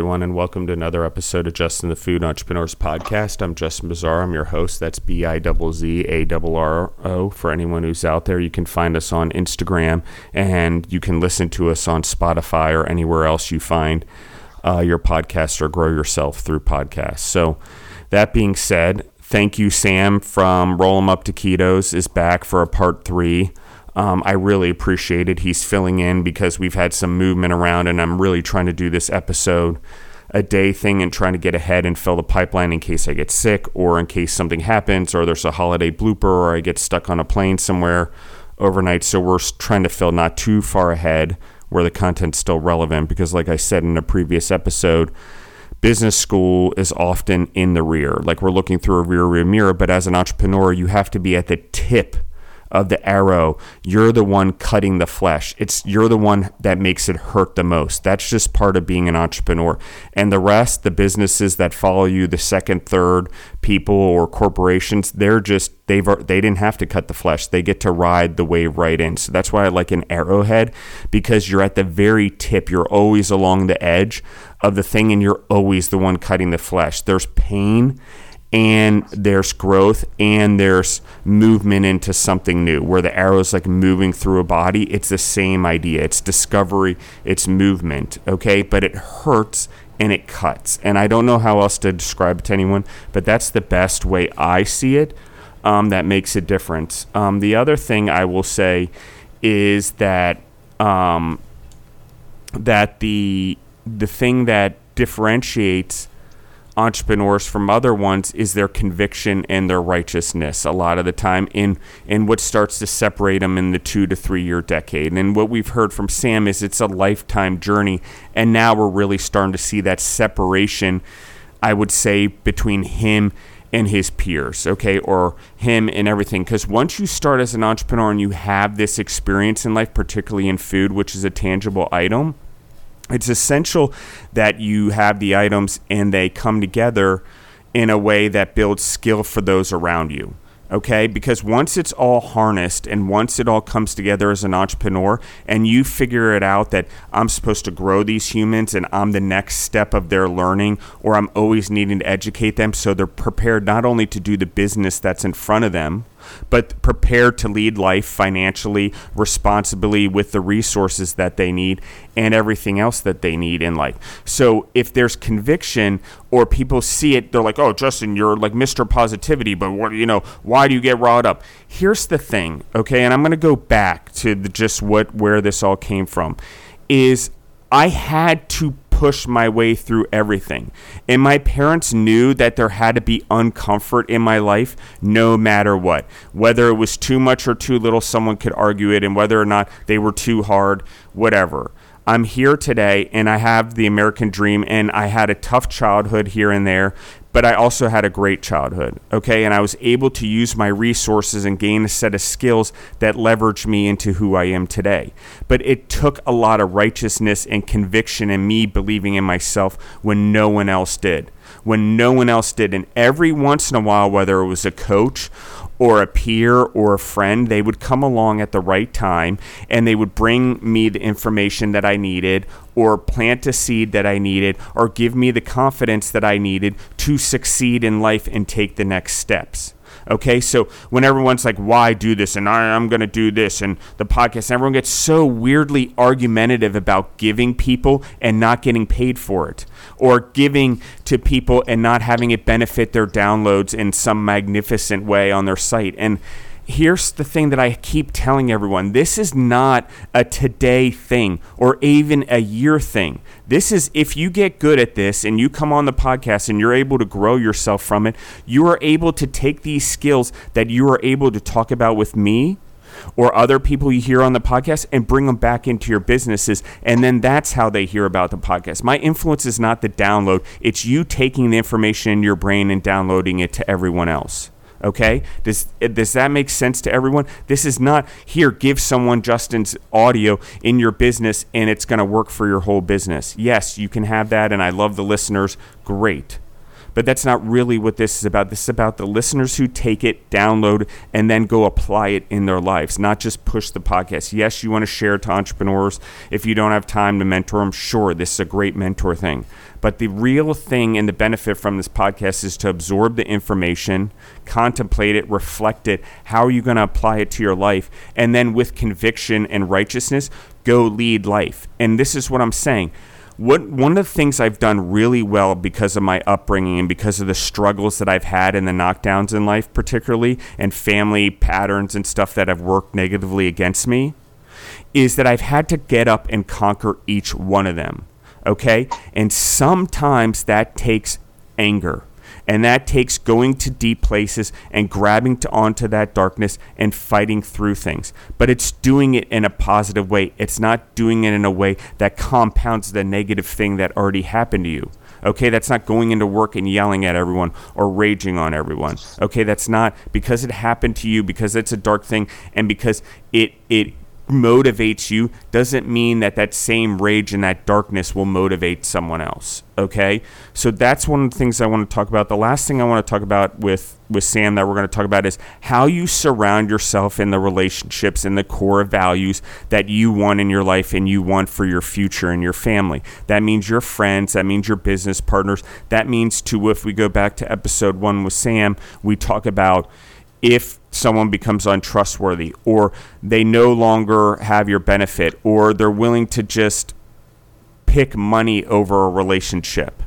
Everyone, and welcome to another episode of Justin the Food Entrepreneurs Podcast. I'm Justin Bizarro. I'm your host. That's B I Z A R R O. For anyone who's out there, you can find us on Instagram and you can listen to us on Spotify or anywhere else you find uh, your podcast or grow yourself through podcasts. So, that being said, thank you, Sam from Roll 'em Up Taquitos is back for a part three. Um, I really appreciate it. He's filling in because we've had some movement around, and I'm really trying to do this episode a day thing and trying to get ahead and fill the pipeline in case I get sick or in case something happens or there's a holiday blooper or I get stuck on a plane somewhere overnight. So we're trying to fill not too far ahead where the content's still relevant because, like I said in a previous episode, business school is often in the rear. Like we're looking through a rear view mirror, but as an entrepreneur, you have to be at the tip of the arrow, you're the one cutting the flesh. It's you're the one that makes it hurt the most. That's just part of being an entrepreneur. And the rest, the businesses that follow you, the second, third people or corporations, they're just they've they didn't have to cut the flesh. They get to ride the wave right in. So that's why I like an arrowhead because you're at the very tip. You're always along the edge of the thing and you're always the one cutting the flesh. There's pain and there's growth and there's movement into something new where the arrow is like moving through a body it's the same idea. It's discovery it's movement okay? But it hurts and it cuts. And i don't know how else to describe it to anyone but that's the best way i see it um, that makes a difference. Um, the other thing i will say is that um, that the the thing that differentiates entrepreneurs from other ones is their conviction and their righteousness. A lot of the time in in what starts to separate them in the two to three year decade. And what we've heard from sam is it's a lifetime journey. And now we're really starting to see that separation i would say between him and his peers, okay, or him and everything. Because once you start as an entrepreneur and you have this experience in life, particularly in food, which is a tangible item, it's essential that you have the items and they come together in a way that builds skill for those around you. Okay, because once it's all harnessed and once it all comes together as an entrepreneur and you figure it out that I'm supposed to grow these humans and I'm the next step of their learning or I'm always needing to educate them so they're prepared not only to do the business that's in front of them, but prepared to lead life financially, responsibly with the resources that they need and everything else that they need in life. So if there's conviction or people see it, they're like, "Oh, Justin, you're like Mr. Positivity, but what you know? Why do you get riled up?" Here's the thing, okay? And I'm going to go back to the, just what where this all came from. Is I had to push my way through everything. And my parents knew that there had to be uncomfort in my life no matter what. Whether it was too much or too little, someone could argue it, and whether or not they were too hard, whatever. I'm here today and I have the American dream, and I had a tough childhood here and there, but I also had a great childhood, okay? And I was able to use my resources and gain a set of skills that leveraged me into who I am today. But it took a lot of righteousness and conviction and me believing in myself when no one else did. When no one else did. And every once in a while, whether it was a coach or a peer or a friend, they would come along at the right time and they would bring me the information that I needed or plant a seed that I needed or give me the confidence that I needed to succeed in life and take the next steps. Okay, so when everyone's like, why do this? And I, am going to do this, and the podcast, everyone gets so weirdly argumentative about giving people and not getting paid for it, or giving to people and not having it benefit their downloads in some magnificent way on their site. And here's the thing that I keep telling everyone this is not a today thing or even a year thing. This is if you get good at this and you come on the podcast and you're able to grow yourself from it, you are able to take these skills that you are able to talk about with me or other people you hear on the podcast and bring them back into your businesses. And then that's how they hear about the podcast. My influence is not the download, it's you taking the information in your brain and downloading it to everyone else. Okay, does does that make sense to everyone? This is not here. Give someone Justin's audio in your business, and it's going to work for your whole business. Yes, you can have that, and I love the listeners. Great, but that's not really what this is about. This is about the listeners who take it, download, and then go apply it in their lives, not just push the podcast. Yes, you want to share to entrepreneurs. If you don't have time to mentor them, sure, this is a great mentor thing. But the real thing and the benefit from this podcast is to absorb the information, contemplate it, reflect it. How are you going to apply it to your life? And then with conviction and righteousness, go lead life. And this is what I'm saying what one of the things I've done really well because of my upbringing and because of the struggles that I've had and the knockdowns in life, particularly, and family patterns and stuff that have worked negatively against me, is that I've had to get up and conquer each one of them. Okay? And sometimes that takes anger. And that takes going to deep places and grabbing to onto that darkness and fighting through things. But it's doing it in a positive way. It's not doing it in a way that compounds the negative thing that already happened to you. Okay, that's not going into work and yelling at everyone or raging on everyone. Okay, that's not because it happened to you, because it's a dark thing, and because it it motivates you doesn't mean that that same rage and that darkness will motivate someone else okay? So that's one of the things i want to talk about. The last thing i want to talk about with with sam that we're going to talk about is how you surround yourself in the relationships and the core values that you want in your life and you want for your future and your family. That means your friends that means your business partners. That means to if we go back to episode one with sam we talk about if someone becomes untrustworthy or they no longer have your benefit or they're willing to just pick money over a relationship.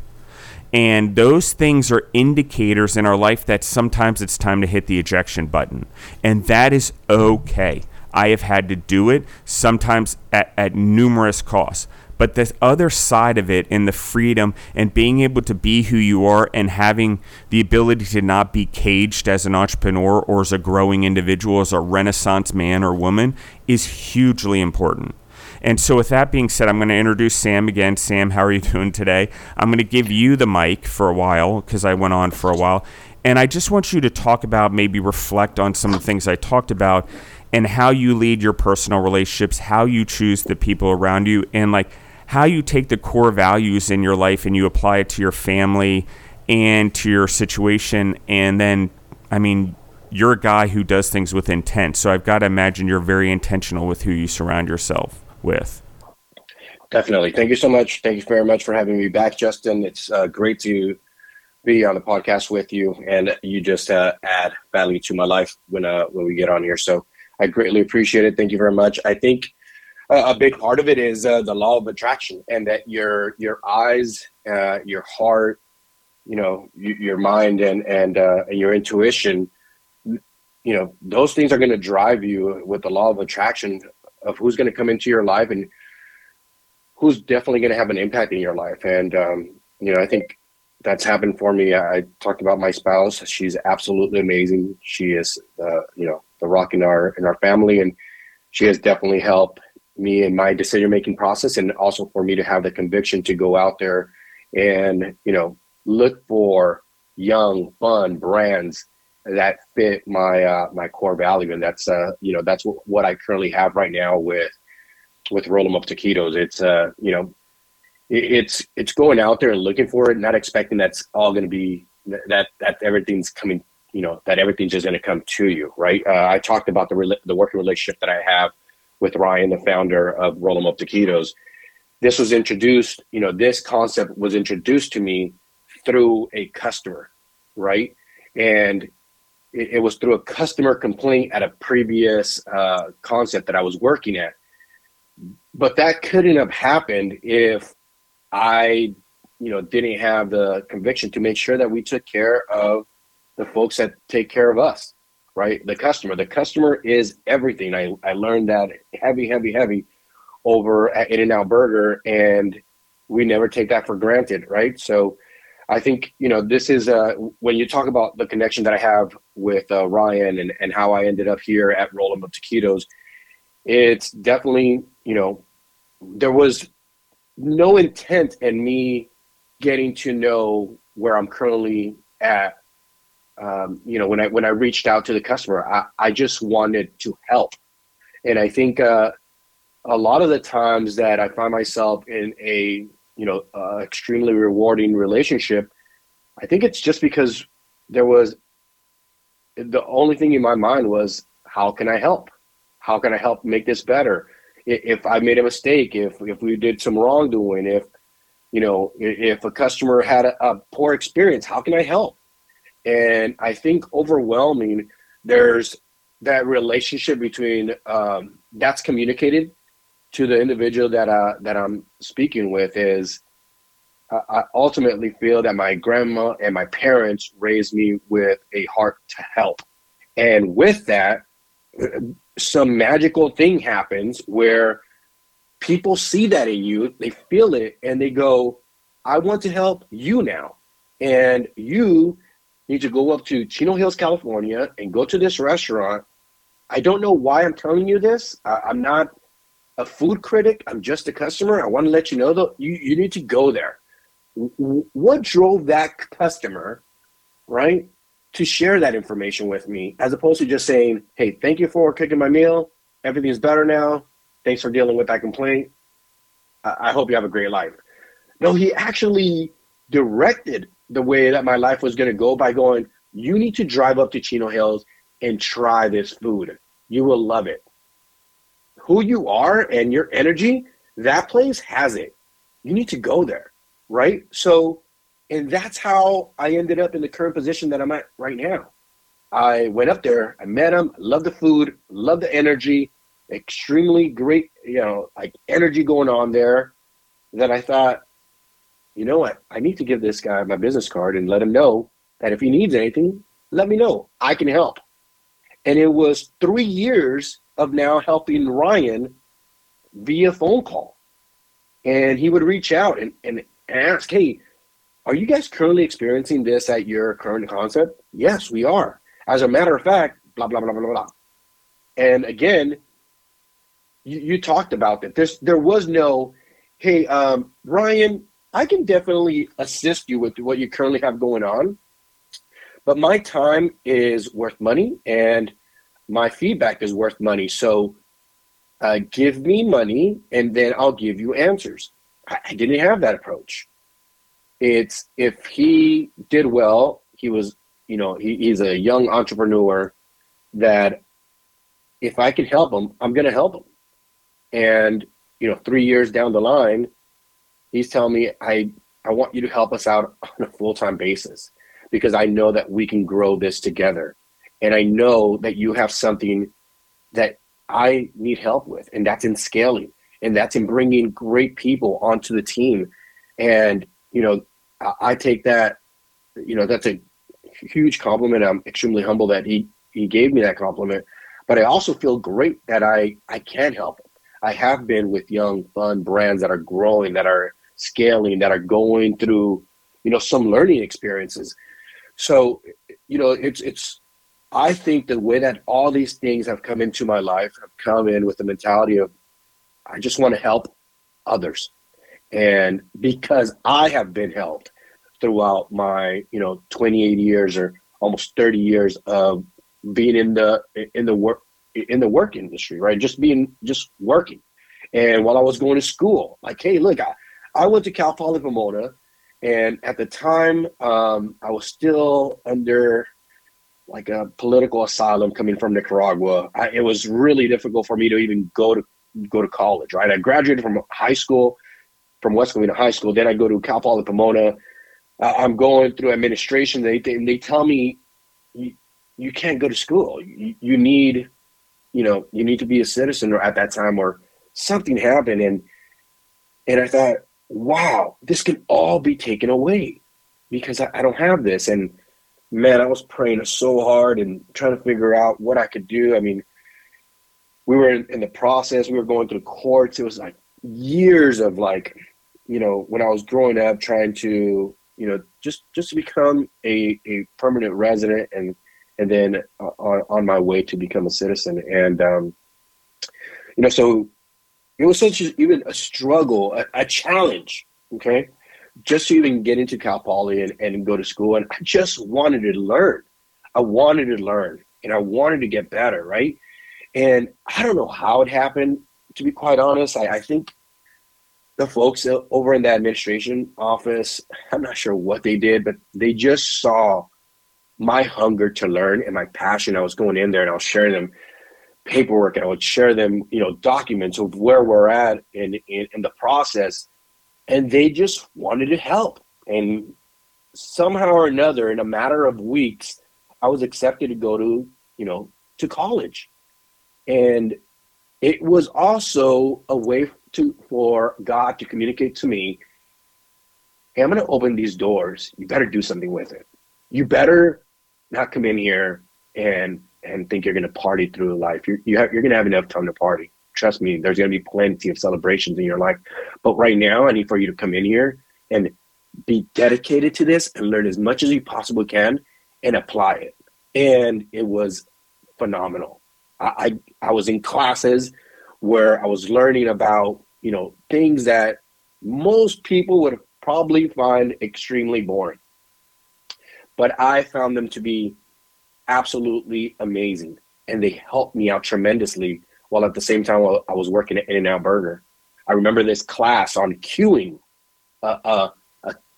And those things are indicators in our life that sometimes it's time to hit the ejection button. And that is okay. I have had to do it sometimes at, at numerous costs. But the other side of it, and the freedom and being able to be who you are and having the ability to not be caged as an entrepreneur or as a growing individual, as a renaissance man or woman, is hugely important. And so, with that being said, I'm going to introduce Sam again. Sam, how are you doing today? I'm going to give you the mic for a while because I went on for a while. And I just want you to talk about, maybe reflect on some of the things I talked about and how you lead your personal relationships, how you choose the people around you, and like how you take the core values in your life and you apply it to your family and to your situation. And then, I mean, you're a guy who does things with intent. So I've got to imagine you're very intentional with who you surround yourself with. Definitely. Thank you so much. Thank you very much for having me back, Justin. It's uh, great to be on the podcast with you, and you just uh, add value to my life when uh, when we get on here. So I greatly appreciate it. Thank you very much. I think a big part of it is uh, the law of attraction and that your your eyes uh, your heart you know your mind and and, uh, and your intuition you know those things are going to drive you with the law of attraction of who's going to come into your life and who's definitely going to have an impact in your life. And um, you know i think that's happened for me. I, I talked about my spouse. She's absolutely amazing. She is the you know the rock in our in our family and she has definitely helped me in my decision making process and also for me to have the conviction to go out there and you know look for young fun brands that fit my uh, my core value. And that's uh you know that's w- what I currently have right now with with roll them up taquitos. It's uh you know it, it's it's going out there and looking for it not expecting that's all going to be that that everything's coming you know that everything's just going to come to you right? Uh, I talked about the the working relationship that I have with Ryan, the founder of Roll 'em Up Taquitos. This was introduced, you know, this concept was introduced to me through a customer, right? And it, it was through a customer complaint at a previous uh, concept that I was working at. But that couldn't have happened if I, you know, didn't have the conviction to make sure that we took care of the folks that take care of us right? The customer. The customer is everything. I, I learned that heavy, heavy, heavy over at In-N-Out Burger, and we never take that for granted, right? So I think, you know, this is uh, when you talk about the connection that I have with uh, Ryan and, and how I ended up here at Roll Up Taquitos, it's definitely, you know, there was no intent in me getting to know where I'm currently at um, you know, when I when I reached out to the customer, I, I just wanted to help, and I think uh, a lot of the times that I find myself in a you know uh, extremely rewarding relationship, I think it's just because there was the only thing in my mind was how can I help? How can I help make this better? If I made a mistake, if if we did some wrongdoing, if you know, if a customer had a, a poor experience, how can I help? And I think overwhelming, there's that relationship between um, that's communicated to the individual that uh, that I'm speaking with is I ultimately feel that my grandma and my parents raised me with a heart to help. And with that, some magical thing happens where people see that in you, they feel it, and they go, I want to help you now. And you need to go up to Chino Hills, California, and go to this restaurant. I don't know why I'm telling you this. I, am not a food critic. I'm just a customer. I want to let you know that you, you need to go there what drove that customer, right, to share that information with me, as opposed to just saying, "Hey, thank you for cooking my meal. Everything's better now. Thanks for dealing with that complaint. I, I hope you have a great life." No, he actually directed the way that my life was going to go by going, "You need to drive up to Chino Hills and try this food. You will love it." Who you are and your energy, that place has it. You need to go there right? So, and that's how I ended up in the current position that I'm at right now. I went up there, I met him, loved the food, loved the energy, extremely great, you know, like energy going on there. That I thought, you know what, I need to give this guy my business card and let him know that if he needs anything, let me know. I can help. And it was three years of now helping Ryan via phone call. And he would reach out and, and ask, hey, are you guys currently experiencing this at your current concept? Yes, we are. As a matter of fact, blah, blah, blah, blah, blah. And again, you, you talked about that. There's, there was no, hey, um, Ryan, I can definitely assist you with what you currently have going on, but my time is worth money and my feedback is worth money. So uh, give me money and then I'll give you answers. I didn't have that approach. It's if he did well, he was, you know, he, he's a young entrepreneur that if I can help him, I'm going to help him. And, you know, three years down the line, he's telling me, I, I want you to help us out on a full time basis because I know that we can grow this together. And I know that you have something that I need help with, and that's in scaling and that's in bringing great people onto the team. And you know, I, take that, you know, that's a huge compliment. I'm extremely humble that he he gave me that compliment. But I also feel great that I I can help him. I have been with young, fun brands that are growing, that are scaling, that are going through, you know, some learning experiences. So, you know, it's it's I think the way that all these things have come into my life have come in with the mentality of I just want to help others. And because I have been helped throughout my, you know, 28 years or almost 30 years of being in the in the work in the work industry, right? Just being just working. And while I was going to school, like, hey, look, I, I went to Cal Poly Pomona, and at the time, um, I was still under like a political asylum coming from Nicaragua. I, it was really difficult for me to even go to go to college, right? I graduated from high school, from West Covina High School. Then I go to Cal Poly Pomona. Uh, I'm going through administration. They, they, they tell me you, you can't go to school. You, you need, you know, you need to be a citizen or at that time or something happened. And, and I thought, wow, this can all be taken away because I, I don't have this. And man, I was praying so hard and trying to figure out what I could do. I mean, we were in, in the process. We were going through the courts. It was like years of like, you know, when I was growing up, trying to, you know, just just to become a, a permanent resident and and then uh, on, on my way to become a citizen. And um, you know, so it was such a, even a struggle, a, a, challenge. Okay, just to even get into Cal Poly and, and go to school, and I just wanted to learn. I wanted to learn, and I wanted to get better. Right. And I don't know how it happened, to be quite honest. I, I think the folks over in the administration office, I'm not sure what they did, but they just saw my hunger to learn and my passion. I was going in there and I was sharing them paperwork and I would share them, you know, documents of where we're at in, in, in the process. And they just wanted to help. And somehow or another, in a matter of weeks, I was accepted to go to, you know, to college. And it was also a way to for God to communicate to me, hey, I'm gonna open these doors. You better do something with it. You better not come in here and and think you're gonna party through life. You're you have, you're gonna have enough time to party. Trust me, there's gonna be plenty of celebrations in your life. But right now, I need for you to come in here and be dedicated to this and learn as much as you possibly can and apply it. And it was phenomenal. I, I, I was in classes where I was learning about, you know, things that most people would probably find extremely boring. But I found them to be absolutely amazing. And they helped me out tremendously while at the same time while I was working at In-N-Out Burger. I remember this class on queuing, a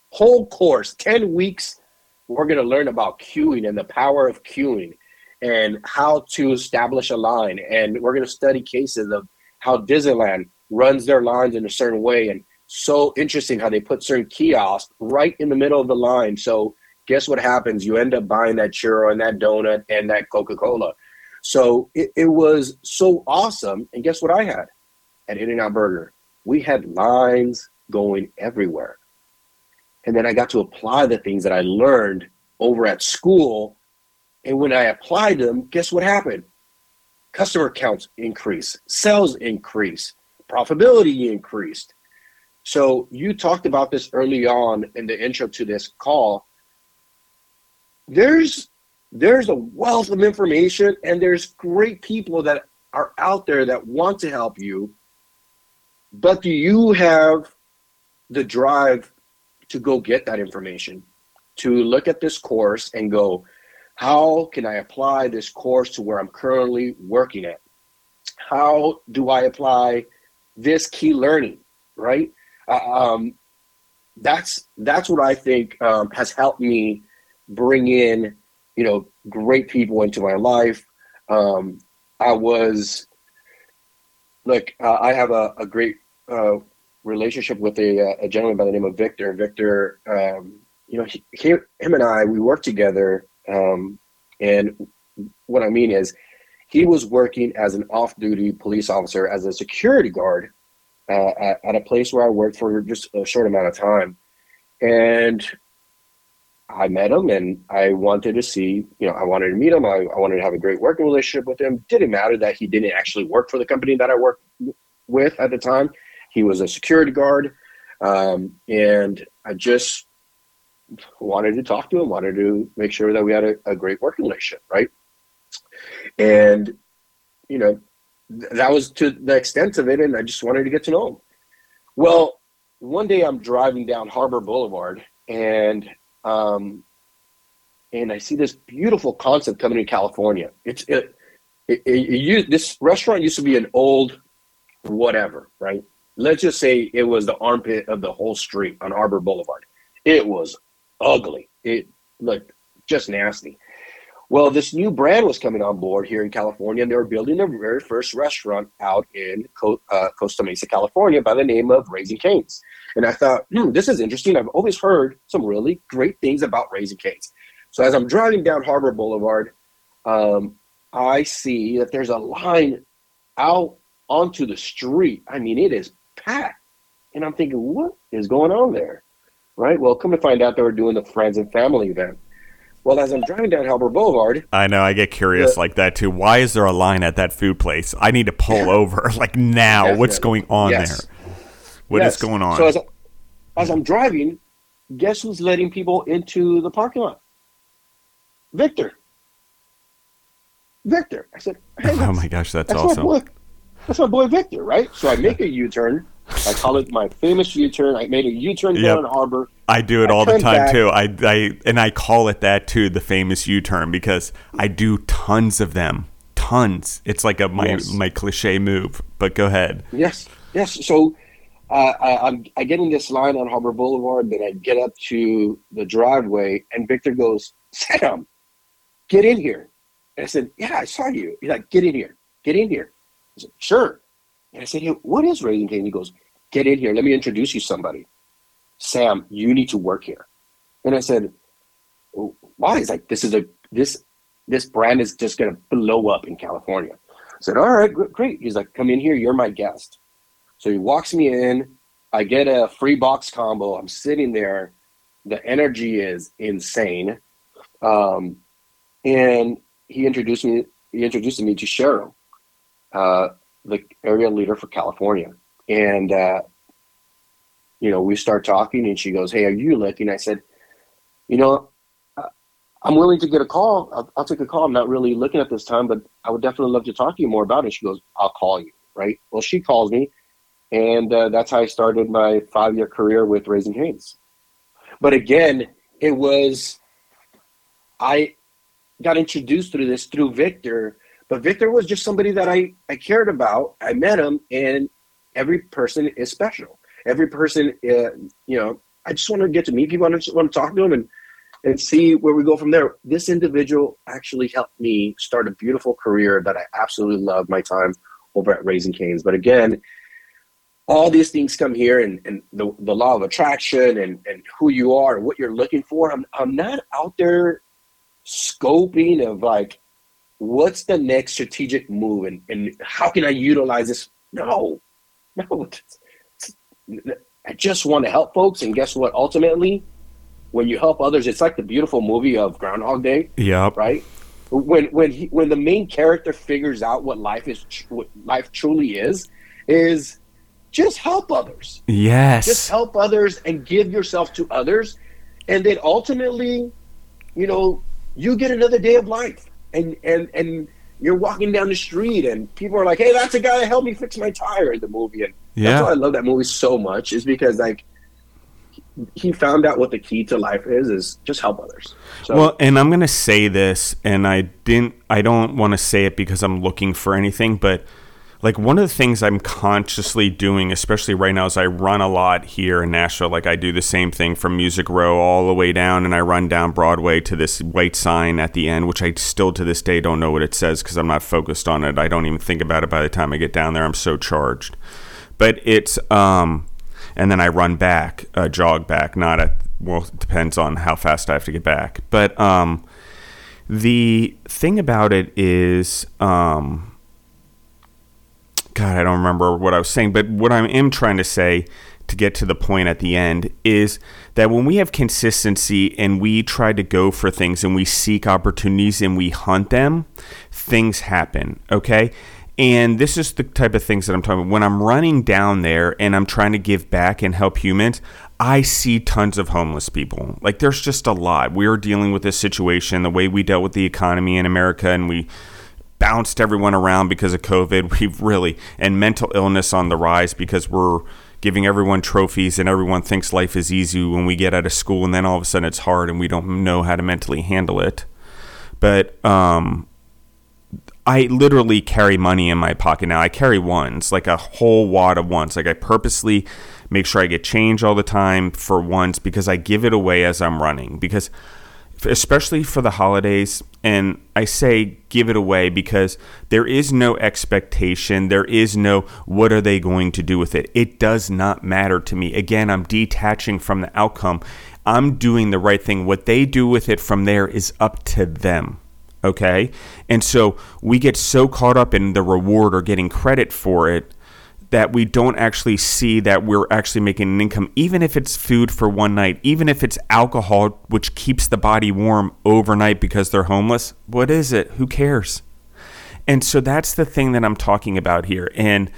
whole course, 10 weeks. We're going to learn about queuing and the power of queuing and how to establish a line. And we're going to study cases of how Disneyland runs their lines in a certain way. And so interesting how they put certain kiosks right in the middle of the line. So guess what happens? You end up buying that churro and that donut and that Coca-Cola. So it, it was so awesome. And guess what I had at In-N-Out Burger? We had lines going everywhere. And then I got to apply the things that I learned over at school and when I applied them, guess what happened? Customer counts increased, sales increased, profitability increased. So you talked about this early on in the intro to this call. There's there's a wealth of information and there's great people that are out there that want to help you. But do you have the drive to go get that information? To look at this course and go, how can I apply this course to where I'm currently working at? How do I apply this key learning? Right. Uh, um, that's that's what I think um, has helped me bring in, you know, great people into my life. Um, I was, look, uh, I have a, a great uh, relationship with a, uh, a, gentleman by the name of Victor. Victor, um, you know, he, he, him and I, we worked together um, and what I mean is, he was working as an off-duty police officer as a security guard uh, at, at, a place where I worked for just a short amount of time, and I met him, and I wanted to see, you know, I wanted to meet him. I, I wanted to have a great working relationship with him. Didn't matter that he didn't actually work for the company that I worked with at the time. He was a security guard, um, and I just wanted to talk to him, wanted to make sure that we had a, a great working relationship, right? And, you know, th- that was to the extent of it, and I just wanted to get to know him. Well, one day I'm driving down Harbor Boulevard, and um, and I see this beautiful concept coming in California. It's it, it, it, it, this restaurant used to be an old whatever, right? Let's just say it was the armpit of the whole street on Harbor Boulevard. It was ugly. It looked just nasty. Well, this new brand was coming on board here in California, and they were building their very first restaurant out in Co- uh, Costa Mesa, California, by the name of Raising Cane's. And I thought, hmm, this is interesting. I've always heard some really great things about Raising Cane's. So as I'm driving down Harbor Boulevard, um, I see that there's a line out onto the street. I mean, it is packed. And I'm thinking, what is going on there? right? Well, come to find out they were doing the friends and family event. Well, as I'm driving down Harbor Boulevard, I know I get curious the, like that too. Why is there a line at that food place? I need to pull yeah. over like now. Definitely. What's going on yes. there? What yes. is going on? So as, as I'm driving, guess who's letting people into the parking lot? Victor. Victor. I said, hey, oh my gosh, that's, that's awesome. My boy, that's my boy Victor, right? So I make a U-turn I call it my famous U-turn. I made a U-turn yep. down in Harbor. I do it I all the time back. too. I, I and I call it that too, the famous U-turn, because I do tons of them. Tons. It's like a my yes. my cliche move. But go ahead. Yes, yes. So uh, I, I'm, I get in this line on Harbor Boulevard, then I get up to the driveway, and Victor goes, Sam, get in here. And I said, Yeah, I saw you. He's like, Get in here. Get in here. I said, Sure. And I said, Hey, what is Raising Cane? He goes, Get in here. Let me introduce you somebody. Sam, you need to work here. And I said, Why? He's like, This is a this this brand is just gonna blow up in California. I said, All right, great. He's like, Come in here, you're my guest. So he walks me in. I get a free box combo. I'm sitting there. The energy is insane. Um, and he introduced me. He introduced me to Cheryl, uh, the area leader for California. And uh, you know, we start talking, and she goes, "Hey, are you looking?" I said, "You know, I'm willing to get a call. I'll, I'll, take a call. I'm not really looking at this time, but I would definitely love to talk to you more about it." She goes, "I'll call you." Right. Well, she calls me and uh, that's how I started my five year career with Raising Cane's. But again, it was, I got introduced through this through Victor, but Victor was just somebody that I, I cared about. I met him, and every person is special. Every person, uh, you know, I just want to get to meet people. I just want to talk to them and, and see where we go from there. This individual actually helped me start a beautiful career that I absolutely love my time over at Raising Cane's. But again, all these things come here and, and the, the law of attraction and, and who you are and what you're looking for. I'm, I'm not out there scoping of like, what's the next strategic move and, and how can I utilize this? No, no. I just want to help folks. And guess what? Ultimately, when you help others, it's like the beautiful movie of Groundhog Day. Yeah. Right. When when he, when the main character figures out what life is, what life truly is, is just help others. Yes. Just help others and give yourself to others. And then ultimately, you know, you get another day of life. And and and you're walking down the street and people are like, Hey, that's the guy that helped me fix my tire in the movie. And yeah. that's why I love that movie so much, is because like he found out what the key to life is is just help others so. well and i'm going to say this and i didn't i don't want to say it because i'm looking for anything but like one of the things I'm consciously doing, especially right now, is I run a lot here in Nashville. Like I do the same thing from Music Row all the way down, and I run down Broadway to this white sign at the end, which I still to this day don't know what it says because I'm not focused on it. I don't even think about it by the time I get down there. I'm so charged. But it's um, and then I run back, uh, jog back. Not at well, it depends on how fast I have to get back. But um, the thing about it is um God, I don't remember what I was saying, but what I am trying to say to get to the point at the end is that when we have consistency and we try to go for things and we seek opportunities and we hunt them, things happen, okay? And this is the type of things that I'm talking about. When I'm running down there and I'm trying to give back and help humans, I see tons of homeless people. Like there's just a lot. We're dealing with this situation, the way we dealt with the economy in America, and we bounced everyone around because of COVID. We've really, and mental illness on the rise because we're giving everyone trophies and everyone thinks life is easy when we get out of school and then all of a sudden it's hard and we don't know how to mentally handle it. But, um, I literally carry money in my pocket now. I carry ones, like a whole wad of ones. Like I purposely make sure I get change all the time for ones because I give it away as I'm running. Because especially for the holidays. And I say give it away because there is no expectation. There is no what are they going to do with it. It does not matter to me. Again, I'm detaching from the outcome. I'm doing the right thing. What they do with it from there is up to them. Okay. And so we get so caught up in the reward or getting credit for it that we don't actually see that we're actually making an income, even if it's food for one night, even if it's alcohol, which keeps the body warm overnight because they're homeless. What is it? Who cares? And so that's the thing that I'm talking about here. And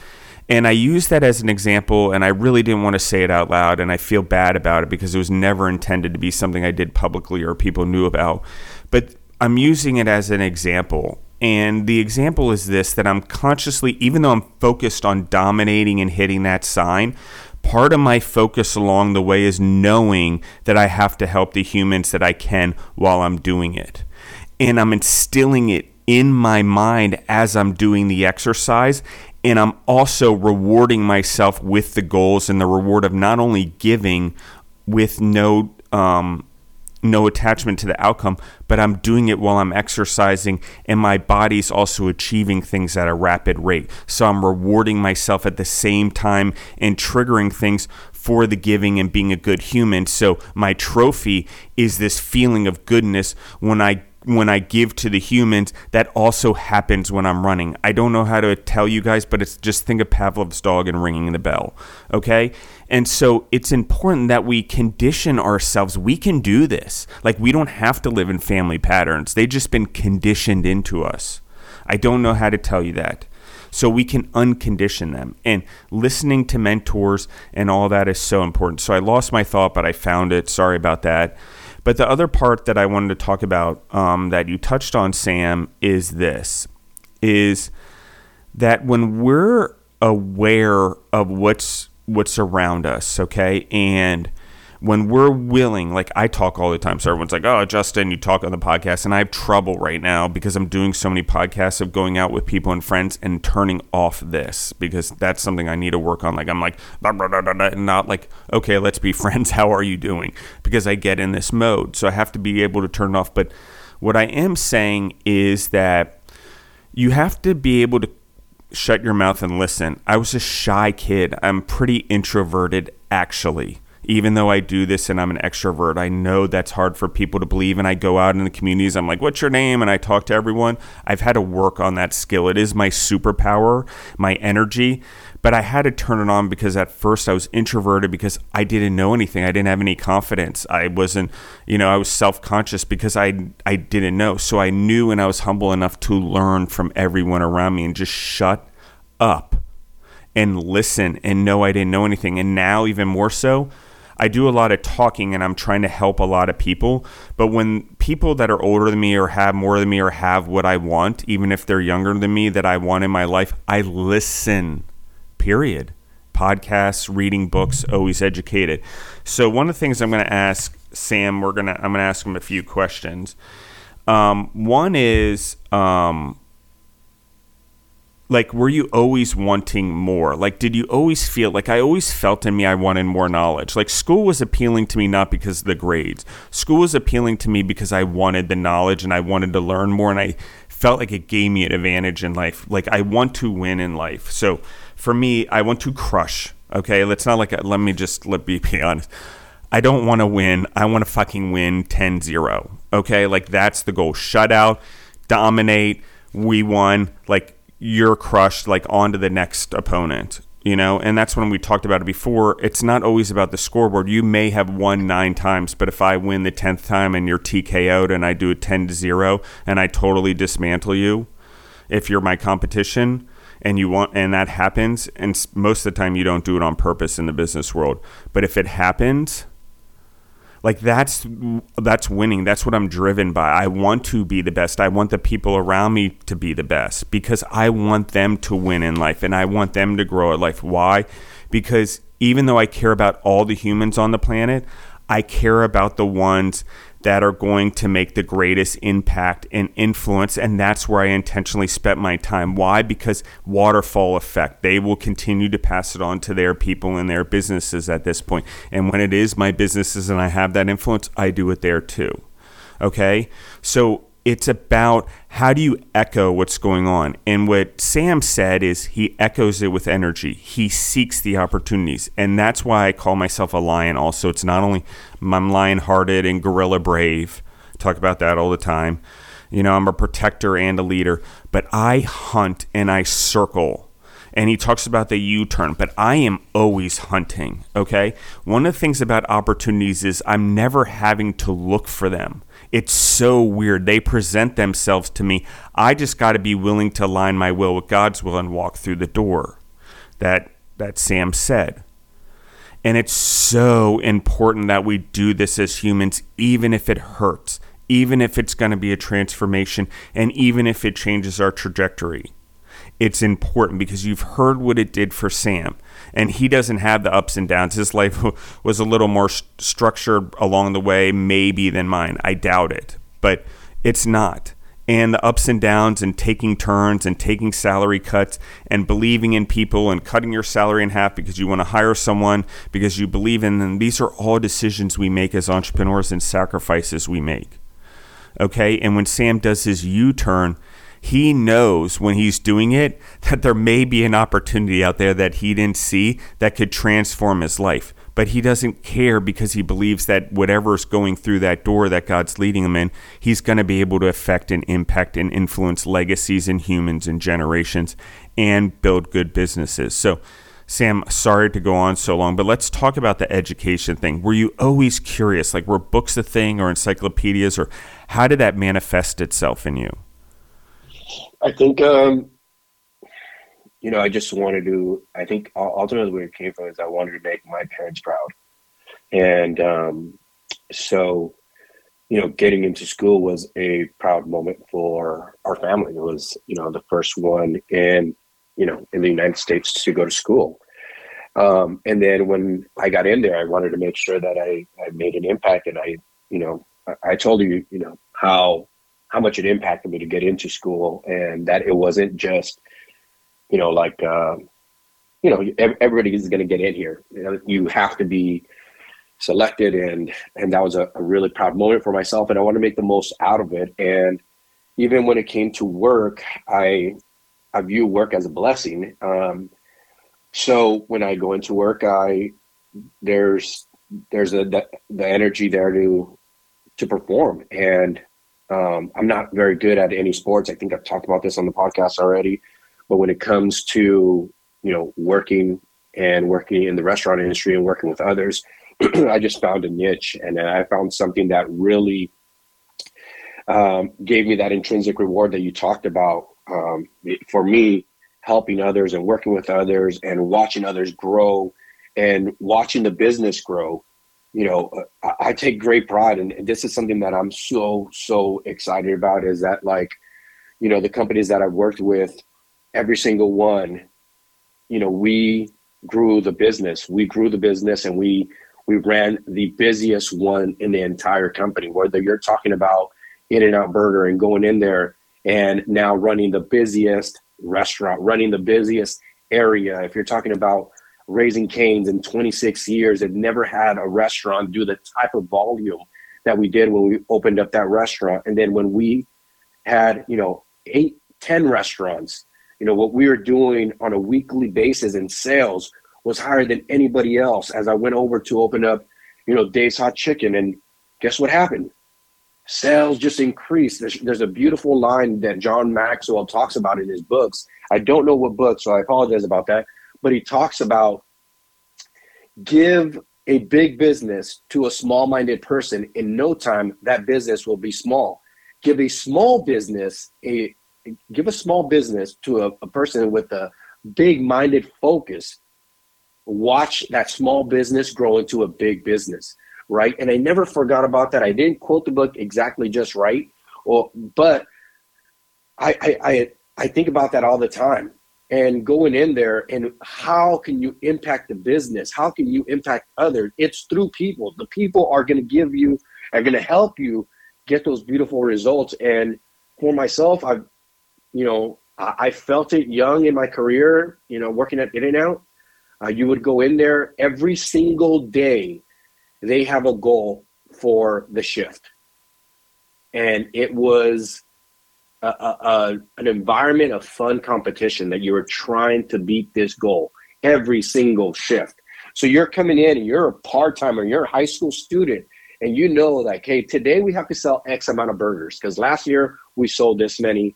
and I use that as an example, and I really didn't want to say it out loud, and I feel bad about it because it was never intended to be something I did publicly or people knew about. But I'm using it as an example and the example is this that I'm consciously, even though I'm focused on dominating and hitting that sign, part of my focus along the way is knowing that I have to help the humans that I can while I'm doing it. And I'm instilling it in my mind as I'm doing the exercise. and I'm also rewarding myself with the goals and the reward of not only giving with no um, no attachment to the outcome, but I'm doing it while I'm exercising and my body's also achieving things at a rapid rate. So I'm rewarding myself at the same time and triggering things for the giving and being a good human. So my trophy is this feeling of goodness when I when I give to the humans, that also happens when I'm running. I don't know how to tell you guys, but it's just think of Pavlov's dog and ringing the bell. Okay? And so it's important that we condition ourselves. We can do this. Like we don't have to live in family patterns. They've just been conditioned into us. I don't know how to tell you that. So we can uncondition them. And listening to mentors and all that is so important. So I lost my thought, but I found it. Sorry about that. But the other part that I wanted to talk about um, that you touched on, Sam, is this: is that when we're aware of what's what's around us, okay, and when we're willing, like I talk all the time, so everyone's like, "Oh, Justin, you talk on the podcast," and I have trouble right now because I'm doing so many podcasts of going out with people and friends and turning off this because that's something I need to work on. Like I'm like, and not like, okay, let's be friends. How are you doing? Because I get in this mode, so I have to be able to turn off. But what I am saying is that you have to be able to shut your mouth and listen. I was a shy kid. I'm pretty introverted, actually even though I do this and I'm an extrovert, I know that's hard for people to believe. And I go out in the communities, I'm like, what's your name? And I talk to everyone. I've had to work on that skill. It is my superpower, my energy. But I had to turn it on because at first I was introverted because I didn't know anything. I didn't have any confidence. I wasn't, you know, I was self conscious because I, I didn't know. So I knew and I was humble enough to learn from everyone around me and just shut up and listen and know I didn't know anything. And now, even more so, I do a lot of talking and I'm trying to help a lot of people. But when people that are older than me or have more than me or have what I want, even if they're younger than me that I want in my life, I listen, period. Podcasts, reading books, always educated. So one of the things I'm going to ask Sam, we're gonna I'm going to ask him a few questions. Um, one is um, like were you always wanting more? Like did you always feel like i always felt in me i wanted more knowledge. Like school was appealing to me not because of the grades. School was appealing to me because i wanted the knowledge and i wanted to learn more and i felt like it gave me an advantage in life. Like i want to win in life. So for me i want to crush okay? Let's not like let me just let me be honest. I don't want to win. I want to fucking win 10-0 okay? Like that's the goal. Shut out dominate. We won. Like you're crushed like onto the next opponent you know? And that's when we talked about it before. It's not always about the scoreboard. You may have won nine times but if i win the 10th time and you're tko'd and i do a 10 to 0 and i totally dismantle you if you're my competition and you want and that happens and most of the time you don't do it on purpose in the business world. But if it happens like that's that's winning. That's what i'm driven by. I want to be the best. I want the people around me to be the best because i want them to win in life and i want them to grow at life. Why? Because even though i care about all the humans on the planet i care about the ones that are going to make the greatest impact and influence. And that's where I intentionally spent my time. Why? Because waterfall effect. They will continue to pass it on to their people and their businesses at this point. And when it is my businesses and I have that influence, I do it there too. Okay? So it's about how do you echo what's going on. And what Sam said is he echoes it with energy. He seeks the opportunities. And that's why I call myself a lion also. It's not only I'm lion hearted and gorilla brave. talk about that all the time. You know, I'm a protector and a leader, but I hunt and I circle. And he talks about the U turn, but I am always hunting. Okay. One of the things about opportunities is I'm never having to look for them. It's so weird. They present themselves to me. I just got to be willing to align my will with God's will and walk through the door. That that Sam said. And it's so important that we do this as humans, even if it hurts, even if it's going to be a transformation, and even if it changes our trajectory. It's important because you've heard what it did for Sam and he doesn't have the ups and downs. His life was a little more st- structured along the way, maybe than mine. I doubt it, but it's not. and the ups and downs and taking turns and taking salary cuts and believing in people and cutting your salary in half because you want to hire someone because you believe in them. These are all decisions we make as entrepreneurs and sacrifices we make. Okay. And when Sam does his U turn, he knows when he's doing it that there may be an opportunity out there that he didn't see that could transform his life but he doesn't care because he believes that whatever's going through that door that God's leading him in, he's going to be able to affect and impact and influence legacies and humans and generations and build good businesses. So, Sam, sorry to go on so long, but let's talk about the education thing. Were you always curious? Like, were books a thing or encyclopedias, or how did that manifest itself in you? I think um, you know, I just wanted to, I think ultimately where it came from is I wanted to make my parents proud. And um, so, you know, getting into school was a proud moment for our family. It was, you know, the first one in, you know, in the United States to go to school. Um, and then when I got in there, I wanted to make sure that I, I made an impact. And I, you know, I, I told you, you know, how how much it impacted me to get into school, and that it wasn't just you know, like, uh, you know, everybody is going to get in here. You, know, you have to be selected, and and that was a, a, really proud moment for myself, and I want to make the most out of it. And even when it came to work, I I view work as a blessing. Um, so when I go into work, I there's there's a the, the energy there to to perform, and um, I'm not very good at any sports. I think I've talked about this on the podcast already. But when it comes to you know working and working in the restaurant industry and working with others, I just found a niche, and I found something that really um, gave me that intrinsic reward that you talked about. Um, for me, helping others and working with others and watching others grow and watching the business grow you know I, take great pride and this is something that i'm so so excited about is that like you know the companies that i've worked with every single one, you know, we grew the business. We grew the business and we we ran the busiest one in the entire company. Whether you're talking about In-N-Out Burger and going in there and now running the busiest restaurant, running the busiest area. If you're talking about Raising Cane's in 26 years, it never had a restaurant do the type of volume that we did when we opened up that restaurant. And then when we had, you know, eight, ten restaurants you know what we were doing on a weekly basis in sales was higher than anybody else. As i went over to open up you know dave's hot chicken and guess what happened? Sales just increased. There's, there's a beautiful line that john maxwell talks about in his books. I don't know what book so i apologize about that but he talks about give a big business to a small-minded person. In no time that business will be small. Give a small business a give a small business to a, a person with a big minded focus. Watch that small business grow into a big business right? And i never forgot about that. I didn't quote the book exactly just right or but I, I i i think about that all the time and going in there and how can you impact the business how can you impact others it's through people the people are going to give you are going to help you get those beautiful results and for myself i've you know, I, I felt it young in my career, you know, working at In-N-Out. Uh, you would go in there every single day. They have a goal for the shift. And it was a, a, an environment of fun competition that you are trying to beat this goal every single shift. So you're coming in and you're a part timer, you're a high school student, and you know, like, hey, today we have to sell X amount of burgers because last year we sold this many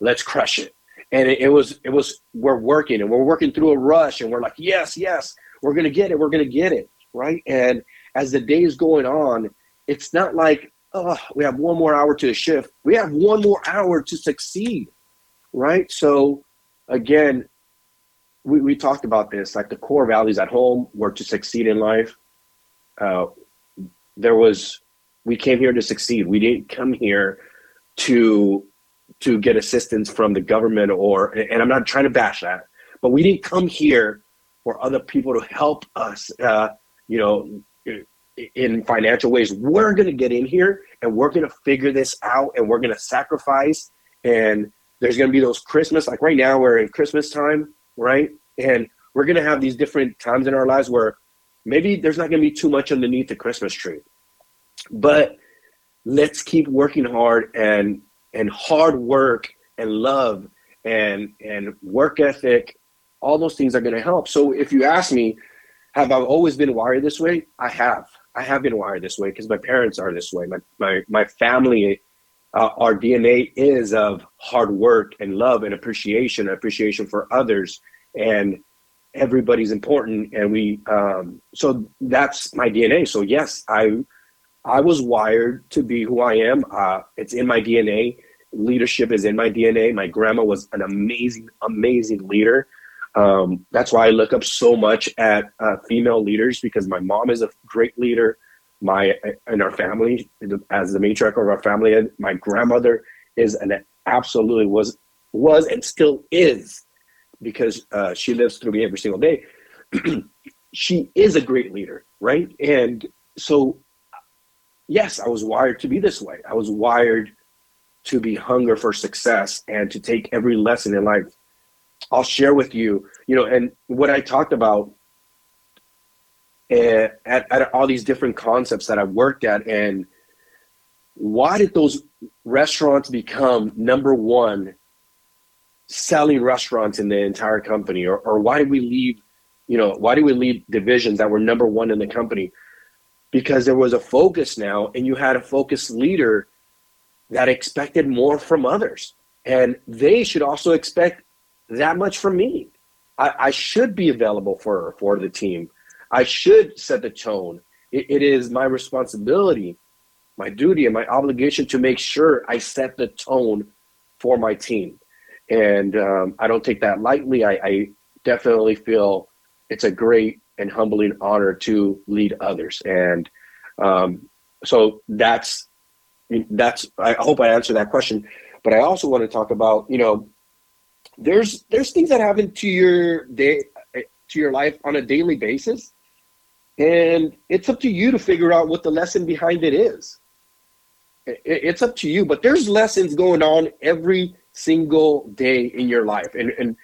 let's crush it. And it, it, was it was we're working and we're working through a rush and we're like, yes, yes, we're gonna get it, we're gonna get it, right? And as the day is going on, it's not like oh, we have one more hour to a shift. We have one more hour to succeed, right? So again, we, we talked about this, like the core values at home were to succeed in life. Uh, there was, we came here to succeed. We didn't come here to to get assistance from the government or and i'm not trying to bash that but we didn't come here for other people to help us uh, you know in financial ways. We're going to get in here and we're going to figure this out and we're going to sacrifice. And there's going to be those Christmas, like right now, we're in Christmas time, right? And we're going to have these different times in our lives where maybe there's not going to be too much underneath the Christmas tree. But let's keep working hard and and hard work and love and and work ethic all those things are going to help so if you ask me have i always been wired this way i have I have been wired this way because my parents are this way. My my my family, uh, our DNA is of hard work and love and appreciation, appreciation for others, and everybody's important. And we, um, so that's my DNA. So yes, I I was wired to be who I am. Uh, it's in my DNA. Leadership is in my DNA. My grandma was an amazing, amazing leader. Um, that's why I look up so much at uh, female leaders because my mom is a great leader. My in our family, as the matriarch of our family, and my grandmother is an absolutely was was and still is because uh, she lives through me every single day. she is a great leader, right? And so, yes, I was wired to be this way. I was wired to be hunger for success and to take every lesson in life I'll share with you, you know, and what I talked about uh, at, at all these different concepts that I've worked at, and why did those restaurants become number one selling restaurants in the entire company, or, or why did we leave, you know, why did we leave divisions that were number one in the company? Because there was a focus now, and you had a focused leader that expected more from others, and they should also expect that much from me. I, I should be available for for the team. I should set the tone. It, it is my responsibility, my duty, and my obligation to make sure I set the tone for my team. And um, I don't take that lightly. I, I definitely feel it's a great and humbling honor to lead others. And um, so that's that's. I hope I answered that question. But I also want to talk about you know there's there's things that happen to your day eh, to your life on a daily basis. And it's up to you to figure out what the lesson behind it is. It's up to you but there's lessons going on every single day in your life. And and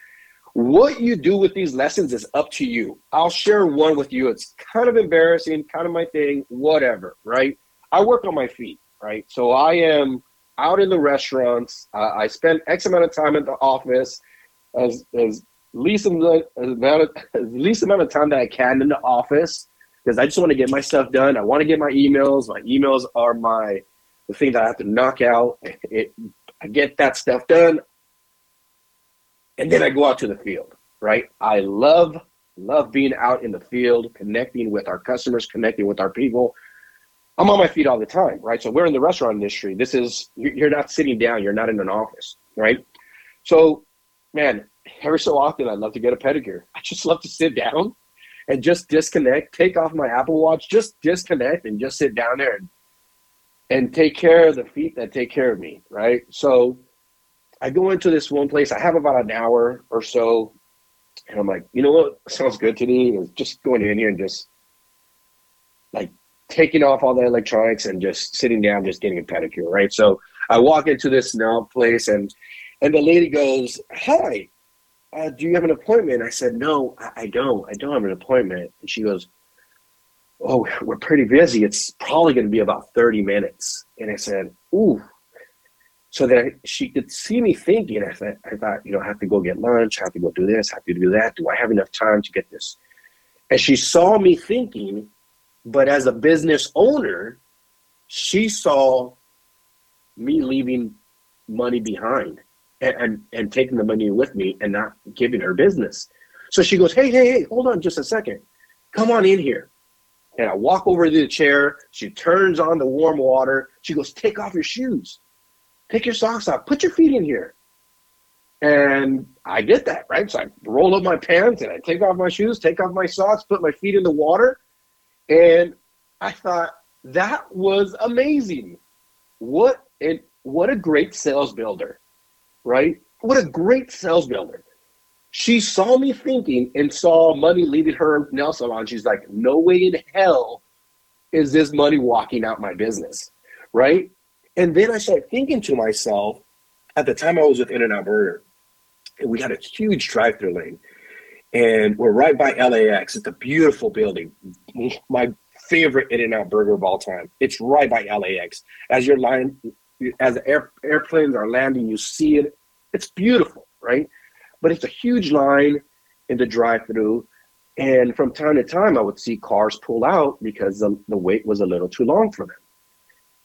what you do with these lessons is up to you. I'll share one with you. It's kind of embarrassing kind of my thing whatever right? I work on my feet right? So i am out in the restaurants. Uh, I spend X amount of time at the office, as as least amount, of, as least amount of time that I can in the office, because I just want to get my stuff done. I want to get my emails. My emails are my the things I have to knock out. It, I get that stuff done, and then I go out to the field. Right? I love love being out in the field, connecting with our customers, connecting with our people, I'm on my feet all the time, right? So we're in the restaurant industry. This is you're not sitting down. You're not in an office, right? So, man, every so often I'd love to get a pedicure. I just love to sit down and just disconnect, take off my Apple Watch, just disconnect and just sit down there and, and take care of the feet that take care of me, right? So I go into this one place. I have about an hour or so, and I'm like, you know what sounds good to me is just going in here and just taking off all the electronics and just sitting down, just getting a pedicure, right? So I walk into this now place and and the lady goes, "Hi, uh, do you have an appointment?" I said, "No, I, I don't. I don't have an appointment." And she goes, "Oh, we're pretty busy. It's probably going to be about thirty minutes." And I said, "Ooh." So that she could see me thinking, I thought, I thought, you know, I have to go get lunch, I have to go do this, I have to do that. Do I have enough time to get this? And she saw me thinking, but as a business owner, she saw me leaving money behind and, and, and taking the money with me and not giving her business. So she goes, Hey, hey, hey, hold on just a second. Come on in here. And I walk over to the chair. She turns on the warm water. She goes, Take off your shoes. Take your socks off. Put your feet in here. And I get that, right? So I roll up my pants and I take off my shoes, take off my socks, put my feet in the water, and I thought that was amazing. What and what a great sales builder, right? What a great sales builder. She saw me thinking and saw money leaving her nail salon. She's like, no way in hell is this money walking out my business? Right. And then I started thinking to myself at the time I was with In-N-Out Burger, and we had a huge drive through lane. And we're right by LAX. It's a beautiful building. My favorite In-N-Out burger of all time. It's right by LAX. As you're lying, as air, airplanes are landing, you see it. It's beautiful, right? But it's a huge line in the drive through. And from time to time, I would see cars pull out because the, the wait was a little too long for them.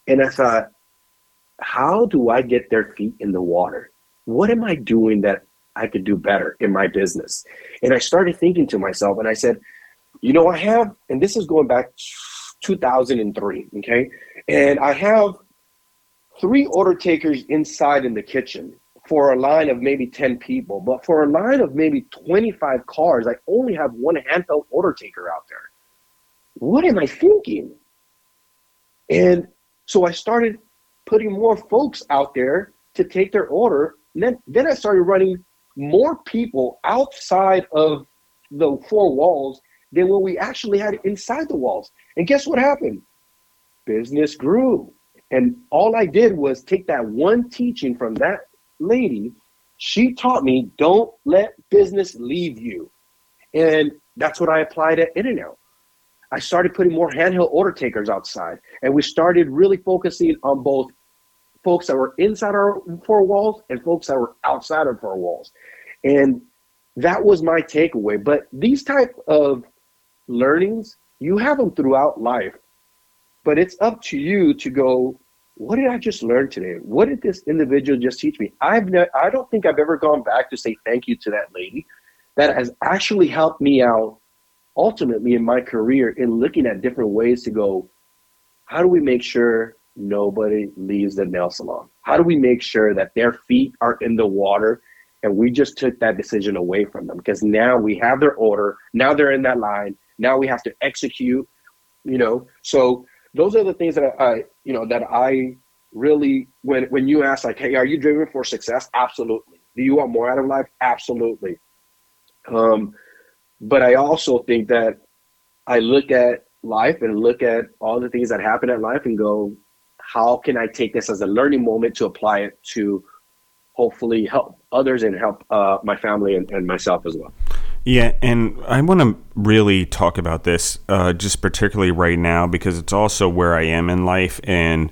And I thought, how do I get their feet in the water? What am I doing that I could do better in my business? And I started thinking to myself, and I said, you know, I have, and this is going back 2003, okay? And I have three order takers inside in the kitchen for a line of maybe 10 people, but for a line of maybe 25 cars, I only have one handheld order taker out there. What am I thinking? And so I started putting more folks out there to take their order. And then, then I started running more people outside of the four walls than what we actually had inside the walls. And guess what happened? Business grew. And all I did was take that one teaching from that lady. She taught me don't let business leave you. And that's what I applied at In-N-Out. I started putting more handheld order takers outside. And we started really focusing on both folks that were inside our four walls and folks that were outside of our walls. And that was my takeaway. But these type of learnings, you have them throughout life. But it's up to you to go, what did I just learn today? What did this individual just teach me? I've ne- I don't think I've ever gone back to say thank you to that lady that has actually helped me out ultimately in my career in looking at different ways to go, how do we make sure nobody leaves the nail salon? How do we make sure that their feet are in the water and we just took that decision away from them because now we have their order, now they're in that line, now we have to execute, you know. So those are the things that I, you know, that I really when when you ask like, hey, are you driven for success? Absolutely. Do you want more out of life? Absolutely. Um, but I also think that I look at life and look at all the things that happen at life and go, how can I take this as a learning moment to apply it to hopefully help others and help uh, my family and, and myself as well. Yeah, and I want to really talk about this uh, just particularly right now because it's also where I am in life and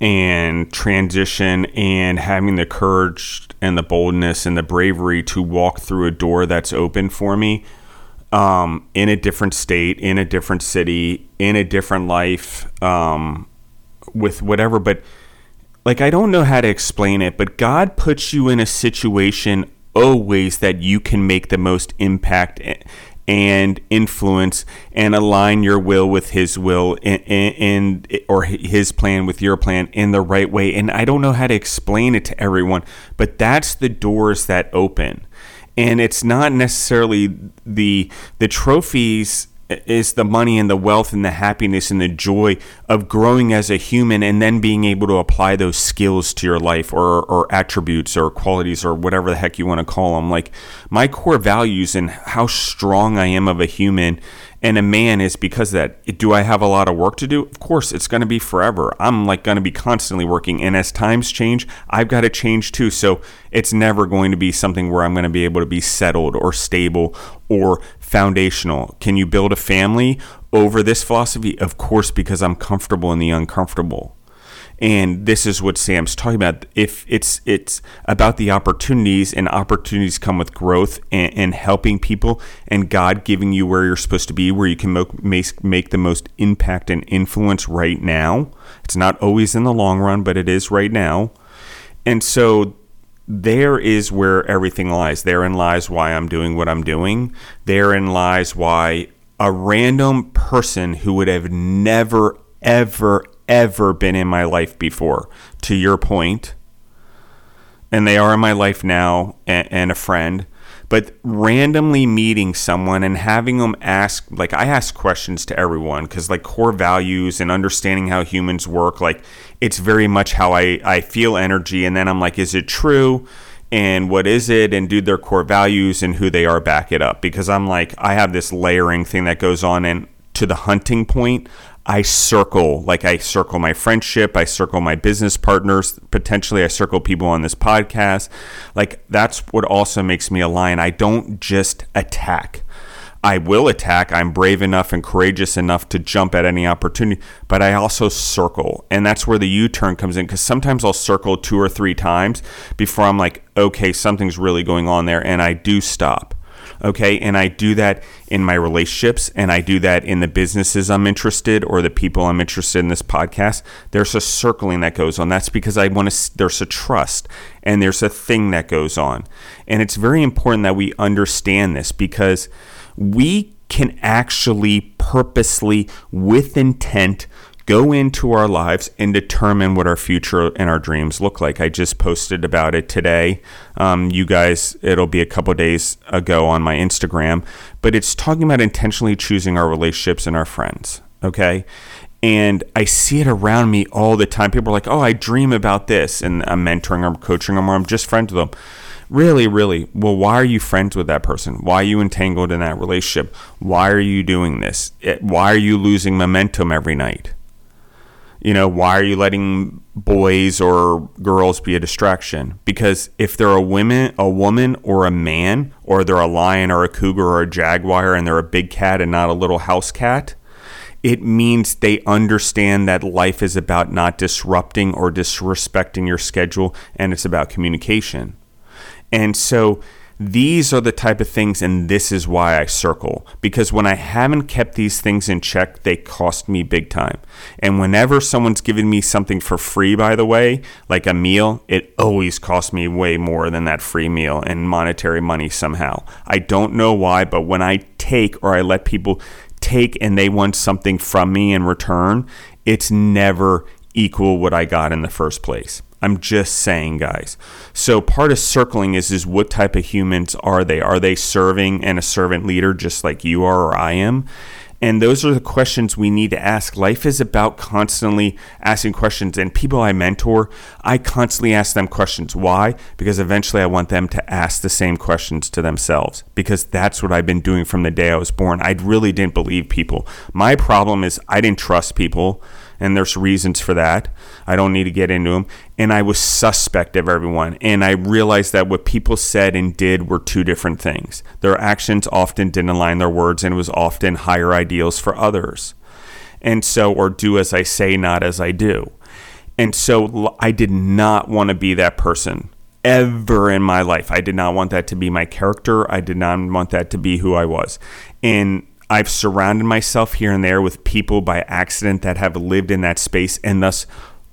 and transition and having the courage and the boldness and the bravery to walk through a door that's open for me um, in a different state, in a different city, in a different life, um, with whatever. But like, I don't know how to explain it, but God puts you in a situation always that you can make the most impact and influence and align your will with his will and, and, or his plan with your plan in the right way and I don't know how to explain it to everyone but that's the doors that open and it's not necessarily the the trophies is the money and the wealth and the happiness and the joy of growing as a human and then being able to apply those skills to your life or, or attributes or qualities or whatever the heck you want to call them. Like my core values and how strong I am of a human and a man is because that. Do I have a lot of work to do? Of course, it's going to be forever. I'm like going to be constantly working. And as times change, I've got to change too. So it's never going to be something where I'm going to be able to be settled or stable or foundational. Can you build a family over this philosophy? Of course, because I'm comfortable in the uncomfortable and this is what Sam's talking about. If it's it's about the opportunities, and opportunities come with growth and, and helping people, and God giving you where you're supposed to be, where you can make make the most impact and influence right now. It's not always in the long run, but it is right now. And so there is where everything lies. Therein lies why I'm doing what I'm doing. Therein lies why a random person who would have never, ever, ever been in my life before. To your point, and they are in my life now and, and, a friend, but randomly meeting someone and having them ask, like, I ask questions to everyone because, like, core values and understanding how humans work, like, it's very much how I, I feel energy. And then I'm like, is it true? And what is it? And do their core values and who they are back it up? Because I'm like, I have this layering thing that goes on. And to the hunting point, I circle, like I circle my friendship, I circle my business partners, potentially I circle people on this podcast. Like that's what also makes me a lion. I don't just attack. I will attack. I'm brave enough and courageous enough to jump at any opportunity, but I also circle. And that's where the U turn comes in because sometimes I'll circle two or three times before I'm like, okay, something's really going on there. And I do stop. Okay. And I do that in my relationships and I do that in the businesses I'm interested or the people I'm interested in this podcast. There's a circling that goes on. That's because I want to, there's a trust and there's a thing that goes on. And it's very important that we understand this because we can actually purposely, with intent, go into our lives and determine what our future and our dreams look like. I just posted about it today. Um, you guys, it'll be a couple days ago on my Instagram, but it's talking about intentionally choosing our relationships and our friends. Okay. And I see it around me all the time. People are like, oh, I dream about this. And I'm mentoring them, coaching them, or I'm just friends with them. Really, really. Well, why are you friends with that person? Why are you entangled in that relationship? Why are you doing this? Why are you losing momentum every night? You know, why are you letting boys or girls be a distraction? Because if they're a woman, a woman or a man, or they're a lion or a cougar or a jaguar and they're a big cat and not a little house cat, it means they understand that life is about not disrupting or disrespecting your schedule and it's about communication. And so these are the type of things, and this is why I circle. Because when I haven't kept these things in check, they cost me big time. And whenever someone's giving me something for free, by the way, like a meal, it always costs me way more than that free meal in monetary money somehow. I don't know why, but when I take or I let people take and they want something from me in return, it's never equal what I got in the first place. I'm just saying, guys. So part of circling is is what type of humans are they? Are they serving and a servant leader just like you are or I am? And those are the questions we need to ask. Life is about constantly asking questions. And people I mentor, I constantly ask them questions. Why? Because eventually I want them to ask the same questions to themselves. Because that's what I've been doing from the day I was born. I really didn't believe people. My problem is I didn't trust people and there's reasons for that. I don't need to get into them. And I was suspect of everyone. And I realized that what people said and did were two different things. Their actions often didn't align their words, and it was often higher ideals for others. And so, or do as I say, not as I do. And so I did not want to be that person ever in my life. I did not want that to be my character. I did not want that to be who I was. And I've surrounded myself here and there with people by accident that have lived in that space and thus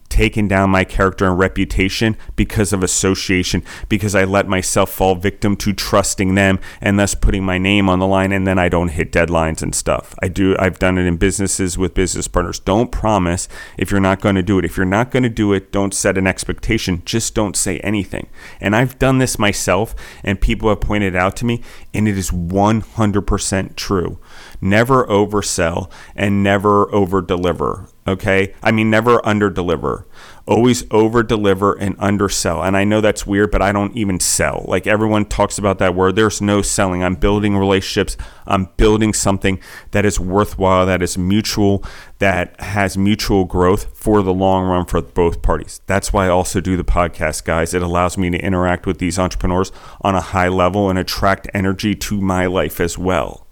taken down my character and reputation because of association, because I let myself fall victim to trusting them and thus putting my name on the line and then I don't hit deadlines and stuff. I do I've done it in businesses with business partners. Don't promise if you're not going to do it. If you're not going to do it, don't set an expectation. Just don't say anything. And I've done this myself and people have pointed out to me and it is 100% true. Never oversell and never over deliver. Okay. I mean, never under deliver. Always over deliver and undersell. And I know that's weird, but I don't even sell. Like everyone talks about that word. There's no selling. I'm building relationships. I'm building something that is worthwhile, that is mutual, that has mutual growth for the long run for both parties. That's why I also do the podcast, guys. It allows me to interact with these entrepreneurs on a high level and attract energy to my life as well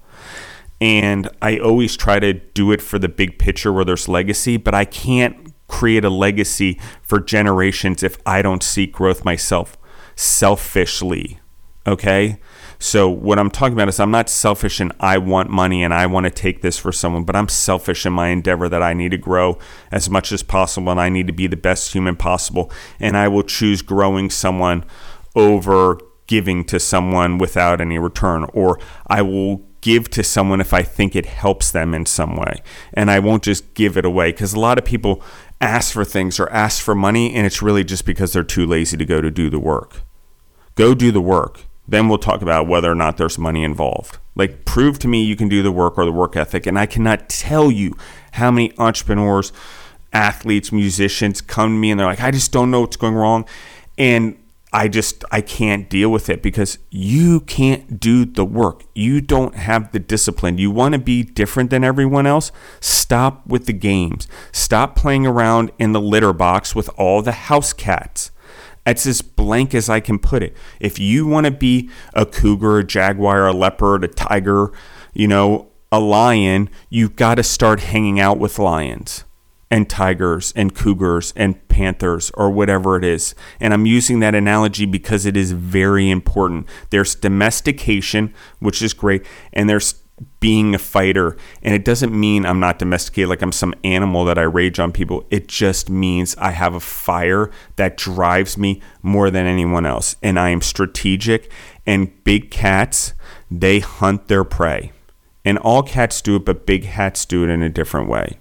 and I always try to do it for the big picture where there's legacy, but I can't create a legacy for generations if I don't seek growth myself selfishly. Okay? So, what I'm talking about is I'm not selfish and I want money and I want to take this for someone, but I'm selfish in my endeavor that I need to grow as much as possible and I need to be the best human possible. And I will choose growing someone over giving to someone without any return, or I will give to someone if I think it helps them in some way. And I won't just give it away because a lot of people ask for things or ask for money, and it's really just because they're too lazy to go to do the work. Go do the work. Then we'll talk about whether or not there's money involved. Like, prove to me you can do the work or the work ethic. And I cannot tell you how many entrepreneurs, athletes, musicians come to me and they're like, I just don't know what's going wrong. And I just I can't deal with it because you can't do the work. You don't have the discipline. You want to be different than everyone else? Stop with the games. Stop playing around in the litter box with all the house cats. It's as blank as I can put it. If you want to be a cougar, a jaguar, a leopard, a tiger, you know, a lion, you've got to start hanging out with lions and tigers and cougars and panthers or whatever it is. And I'm using that analogy because it is very important. There's domestication, which is great, and there's being a fighter. And it doesn't mean I'm not domesticated like I'm some animal that I rage on people. It just means I have a fire that drives me more than anyone else. And I am strategic. And big cats, they hunt their prey. And all cats do it, but big cats do it in a different way.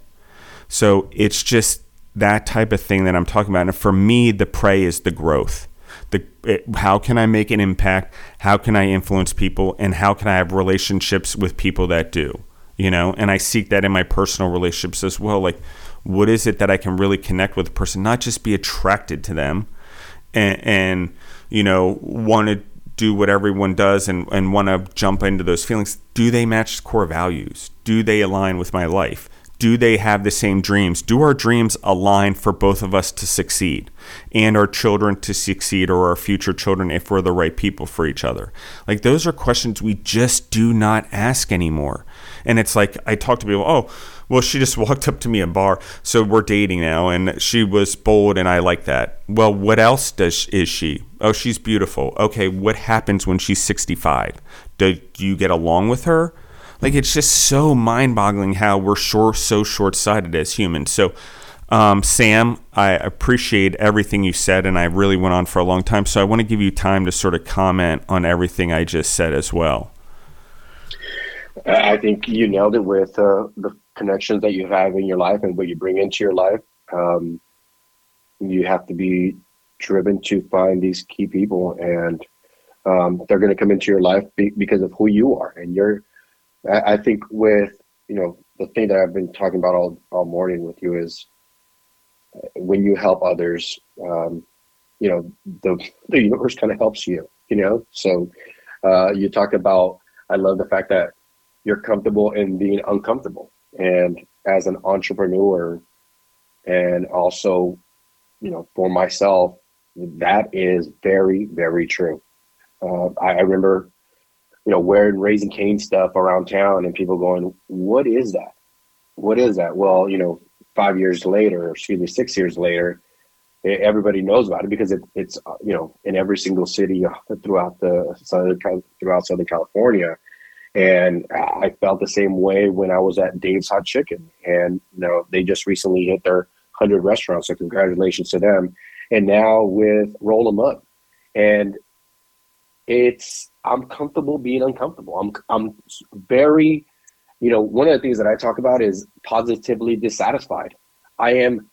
So it's just that type of thing that I'm talking about. And for me, the prey is the growth. The, it, how can I make an impact? How can I influence people? And how can I have relationships with people that do? You know, and I seek that in my personal relationships as well. Like, what is it that I can really connect with a person, not just be attracted to them and, and you know, want to do what everyone does and, and want to jump into those feelings. Do they match core values? Do they align with my life? Do they have the same dreams? Do our dreams align for both of us to succeed and our children to succeed or our future children if we're the right people for each other? Like, those are questions we just do not ask anymore. And it's like, I talk to people, oh, well, she just walked up to me in bar, so we're dating now, and she was bold, and I like that. Well, what else does is she? Oh, she's beautiful. Okay, what happens when she's 65? Do, do you get along with her? Like it's just so mind-boggling how we're sure so short-sighted as humans. So, um, Sam, I appreciate everything you said, and I really went on for a long time. So I want to give you time to sort of comment on everything I just said as well. I think you nailed it with uh, the connections that you have in your life and what you bring into your life. Um, you have to be driven to find these key people, and um, they're going to come into your life be- because of who you are and your I, think with you know the thing that I've been talking about all all morning with you is uh, when you help others, um, you know the the universe kind of helps you. You know, so uh, you talk about. I love the fact that you're comfortable in being uncomfortable, and as an entrepreneur, and also, you know, for myself, that is very very true. Uh, I, I remember you know, wearing Raising Cane stuff around town and people going, what is that? What is that? Well, you know, five years later, excuse me, six years later, everybody knows about it because it, it's, uh, you know, in every single city throughout the southern, throughout Southern California. And I felt the same way when I was at Dave's Hot Chicken. And, you know, they just recently hit their 100 restaurants. So congratulations to them. And now with Roll 'em Up. And it's I'm comfortable being uncomfortable. I'm I'm very, you know, one of the things that I talk about is positively dissatisfied. I am,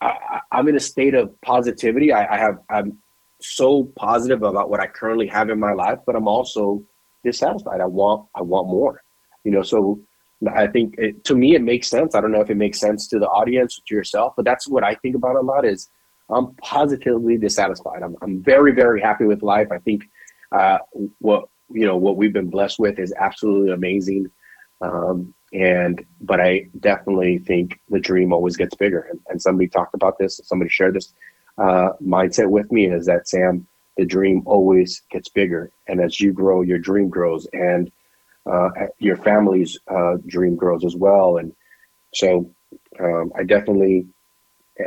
I, am in a state of positivity. I, I have I'm so positive about what I currently have in my life, but I'm also dissatisfied. I want I want more. You know, so I think it, to me it makes sense. I don't know if it makes sense to the audience, to yourself, but that's what I think about a lot. Is I'm positively dissatisfied. I'm I'm very very happy with life. I think uh, what you know what we've been blessed with is absolutely amazing. Um, and but I definitely think the dream always gets bigger. And, and somebody talked about this. Somebody shared this uh, mindset with me is that Sam, the dream always gets bigger, and as you grow, your dream grows, and uh, your family's uh, dream grows as well. And so, um, I definitely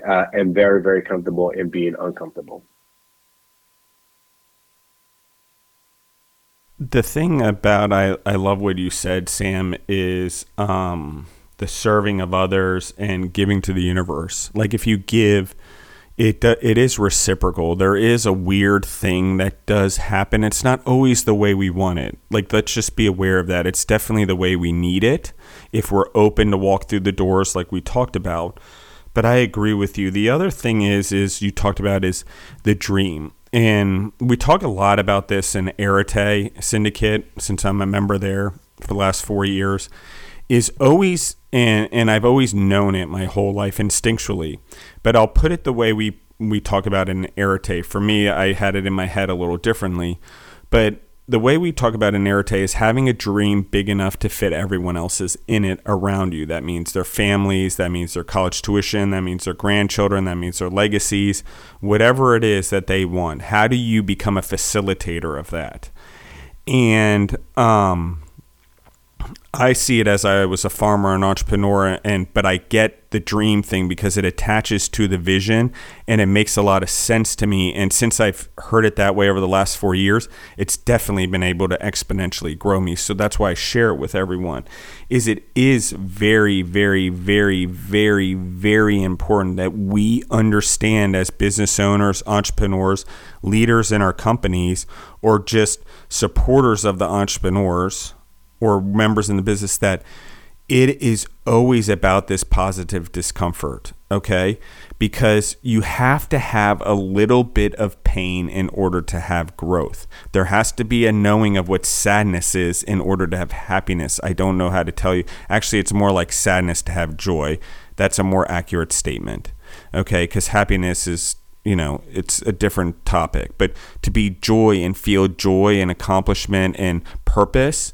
uh, am very, very comfortable in being uncomfortable. The thing about I, I love what you said, Sam, is um, the serving of others and giving to the universe. Like if you give, it it is reciprocal. There is a weird thing that does happen. It's not always the way we want it. Like let's just be aware of that. It's definitely the way we need it if we're open to walk through the doors like we talked about. But I agree with you. The other thing is is you talked about is the dream. And we talk a lot about this in Arete Syndicate, since I'm a member there for the last four years, is always, and, and I've always known it my whole life instinctually, but I'll put it the way we we talk about in arete. For me, I had it in my head a little differently, but the way we talk about an is having a dream big enough to fit everyone else's in it around you. That means their families, that means their college tuition, that means their grandchildren, that means their legacies, whatever it is that they want. How do you become a facilitator of that? And um, I see it as I was a farmer and entrepreneur and but I get the dream thing because it attaches to the vision and it makes a lot of sense to me. And since I've heard it that way over the last 4 years it's definitely been able to exponentially grow me. So that's why I share it with everyone is it is very very very very very important that we understand as business owners entrepreneurs leaders in our companies or just supporters of the entrepreneurs or members in the business that it is always about this positive discomfort, okay? Because you have to have a little bit of pain in order to have growth. There has to be a knowing of what sadness is in order to have happiness. I don't know how to tell you. Actually, it's more like sadness to have joy. That's a more accurate statement, okay? Because happiness is you know, it's a different topic. But to be joy and feel joy and accomplishment and purpose,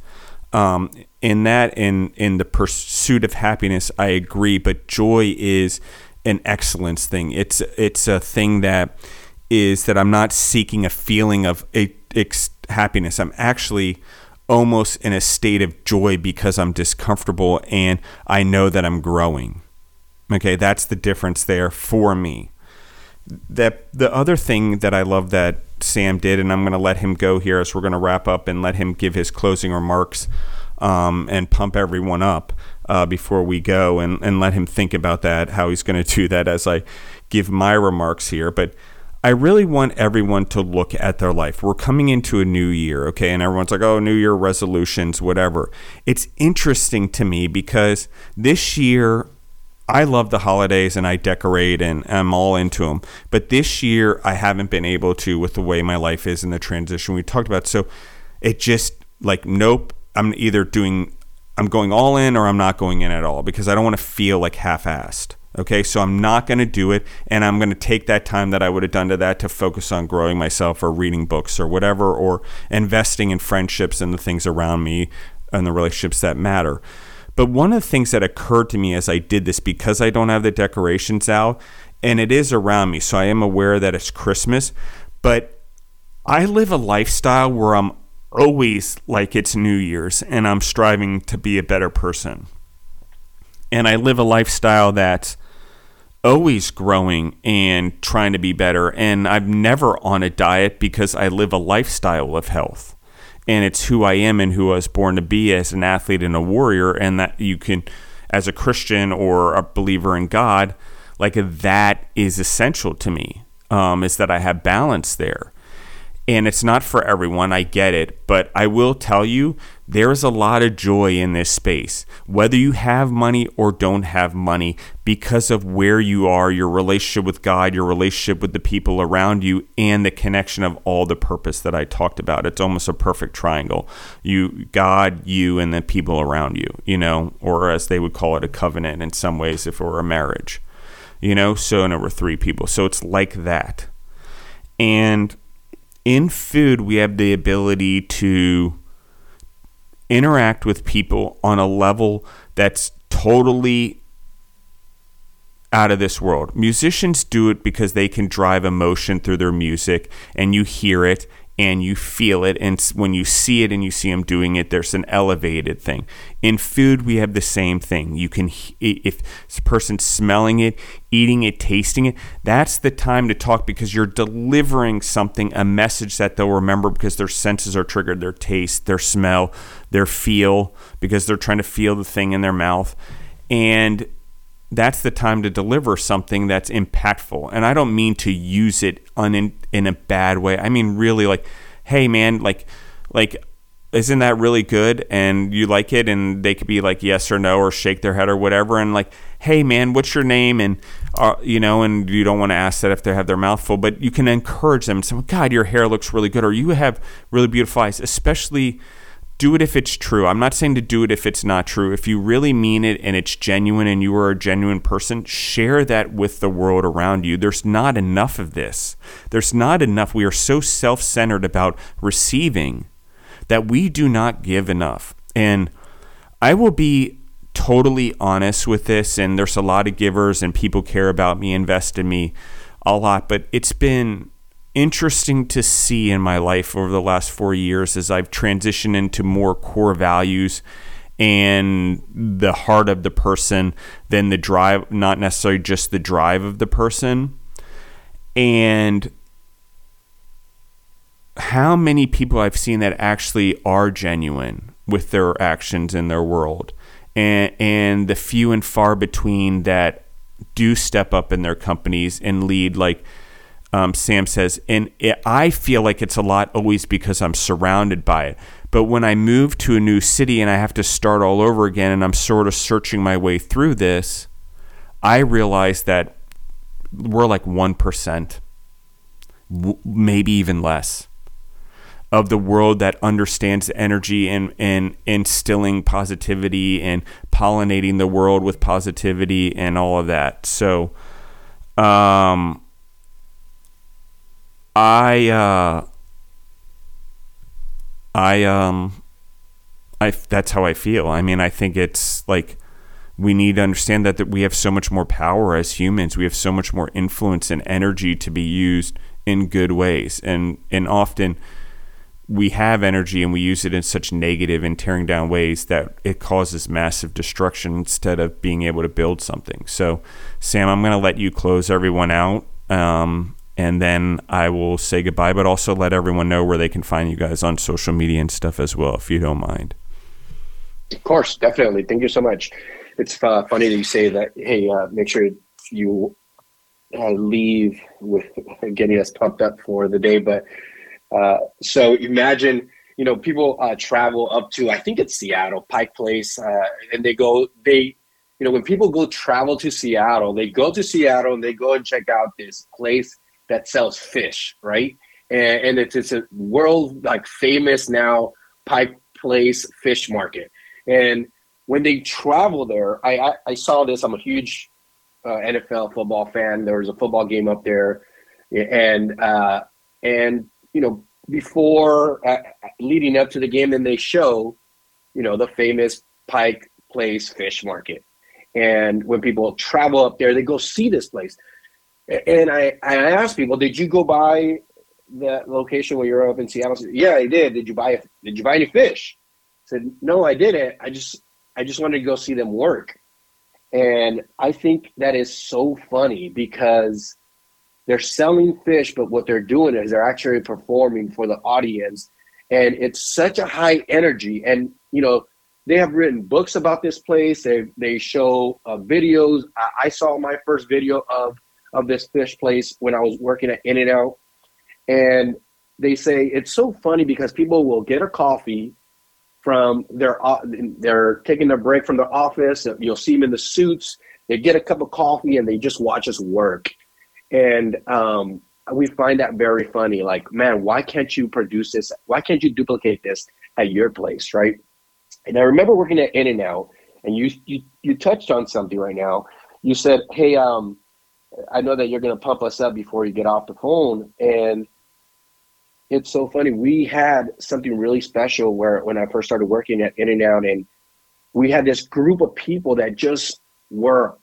um, in that in in the pursuit of happiness i agree but joy is an excellence thing. It's it's a thing that is that i'm not seeking a feeling of a, ex- happiness. I'm actually almost in a state of joy because i'm discomfortable and i know that i'm growing. Okay that's the difference there for me. That the other thing that i love that sam did and i'm going to let him go here as we're going to wrap up and let him give his closing remarks um, and pump everyone up uh, before we go and, and let him think about that, how he's going to do that as I give my remarks here. But I really want everyone to look at their life. We're coming into a new year, okay? And everyone's like, oh, New Year resolutions, whatever. It's interesting to me because this year, I love the holidays and I decorate and I'm all into them. But this year, I haven't been able to with the way my life is in the transition we talked about. So it just like, nope, I'm either doing I'm going all in or I'm not going in at all because I don't want to feel like half-assed. Okay, so I'm not going to do it, and I'm going to take that time that I would have done to that to focus on growing myself or reading books or whatever, or investing in friendships and the things around me and the relationships that matter. But one of the things that occurred to me as I did this, because I don't have the decorations out, and it is around me, so I am aware that it's Christmas, but I live a lifestyle where I'm always like it's New Year's and I'm striving to be a better person. And I live a lifestyle that's always growing and trying to be better. And I'm never on a diet because I live a lifestyle of health. And it's who I am and who I was born to be as an athlete and a warrior. And that you can, as a Christian or a believer in God, like that is essential to me, um, is that I have balance there and it's not for everyone. I get it, but I will tell you there's a lot of joy in this space, whether you have money or don't have money, because of where you are, your relationship with God, your relationship with the people around you, and the connection of all the purpose that I talked about. It's almost a perfect triangle. You, God, you, and the people around you, you know, or as they would call it, a covenant in some ways if it were a marriage, you know, so and over three people. So it's like that. And in food, we have the ability to interact with people on a level that's totally out of this world. Musicians do it because they can drive emotion through their music and you hear it and you feel it. And when you see it and you see them doing it, there's an elevated thing. In food, we have the same thing. You can, if a person's smelling it, eating it, tasting it, that's the time to talk because you're delivering something, a message that they'll remember because their senses are triggered their taste, their smell, their feel, because they're trying to feel the thing in their mouth. And that's the time to deliver something that's impactful. And I don't mean to use it un- in a bad way. I mean really like, hey man, like like isn't that really good and you like it and they could be like yes or no or shake their head or whatever and like hey man what's your name and uh, you know and you don't want to ask that if they have their mouth full but you can encourage them say god your hair looks really good or you have really beautiful eyes especially do it if it's true. I'm not saying to do it if it's not true. If you really mean it and it's genuine and you are a genuine person, share that with the world around you. There's not enough of this. There's not enough. We are so self centered about receiving that we do not give enough. And I will be totally honest with this. And there's a lot of givers and people care about me, invest in me a lot, but it's been interesting to see in my life over the last four years as I've transitioned into more core values and the heart of the person than the drive, not necessarily just the drive of the person. And how many people I've seen that actually are genuine with their actions in their world, and, and the few and far between that do step up in their companies and lead like um, Sam says, and it, I feel like it's a lot always because I'm surrounded by it. But when I move to a new city and I have to start all over again, and I'm sort of searching my way through this, I realize that we're like 1%, maybe even less, of the world that understands energy and, and instilling positivity and pollinating the world with positivity and all of that. So, um, I uh, I um I that's how I feel. I mean, I think it's like we need to understand that, that we have so much more power as humans. We have so much more influence and energy to be used in good ways. And and often we have energy and we use it in such negative and tearing down ways that it causes massive destruction instead of being able to build something. So, Sam, I'm going to let you close everyone out. Um, and then I will say goodbye, but also let everyone know where they can find you guys on social media and stuff as well, if you don't mind. Of course, definitely. Thank you so much. It's uh, funny that you say that. Hey, uh, make sure you uh, leave with getting us pumped up for the day. But uh, so imagine, you know, people uh, travel up to I think it's Seattle, Pike Place, uh, and they go. They, you know, when people go travel to Seattle, they go to Seattle and they go and check out this place that sells fish, right? And, and it's, it's a world like famous now Pike Place fish market. And when they travel there, I, I, I saw this. I'm a huge uh, NFL football fan. There was a football game up there, and uh, and you know before uh, leading up to the game, then they show you know the famous Pike Place fish market. And when people travel up there, they go see this place. And I, I asked people, did you go by that location where you're up in Seattle? Said, yeah, I did. Did you buy did you buy any fish? I said, no, I didn't. I just I just wanted to go see them work. And I think that is so funny because they're selling fish, but what they're doing is they're actually performing for the audience. And it's such a high energy. And, you know, they have written books about this place. They, they show uh, videos. I, I saw my first video of of this fish place when I was working at In-N-Out. And they say it's so funny because people will get a coffee from their they're taking their break from their office. You'll see them in the suits. They get a cup of coffee and they just watch us work. And um, we find that very funny. Like, man, why can't you produce this? Why can't you duplicate this at your place, right? And I remember working at In-N-Out, and you you you touched on something right now. You said, "Hey, um, I know that you're going to pump us up before you get off the phone. And it's so funny. We had something really special where when I first started working at In-N-Out, and we had this group of people that just were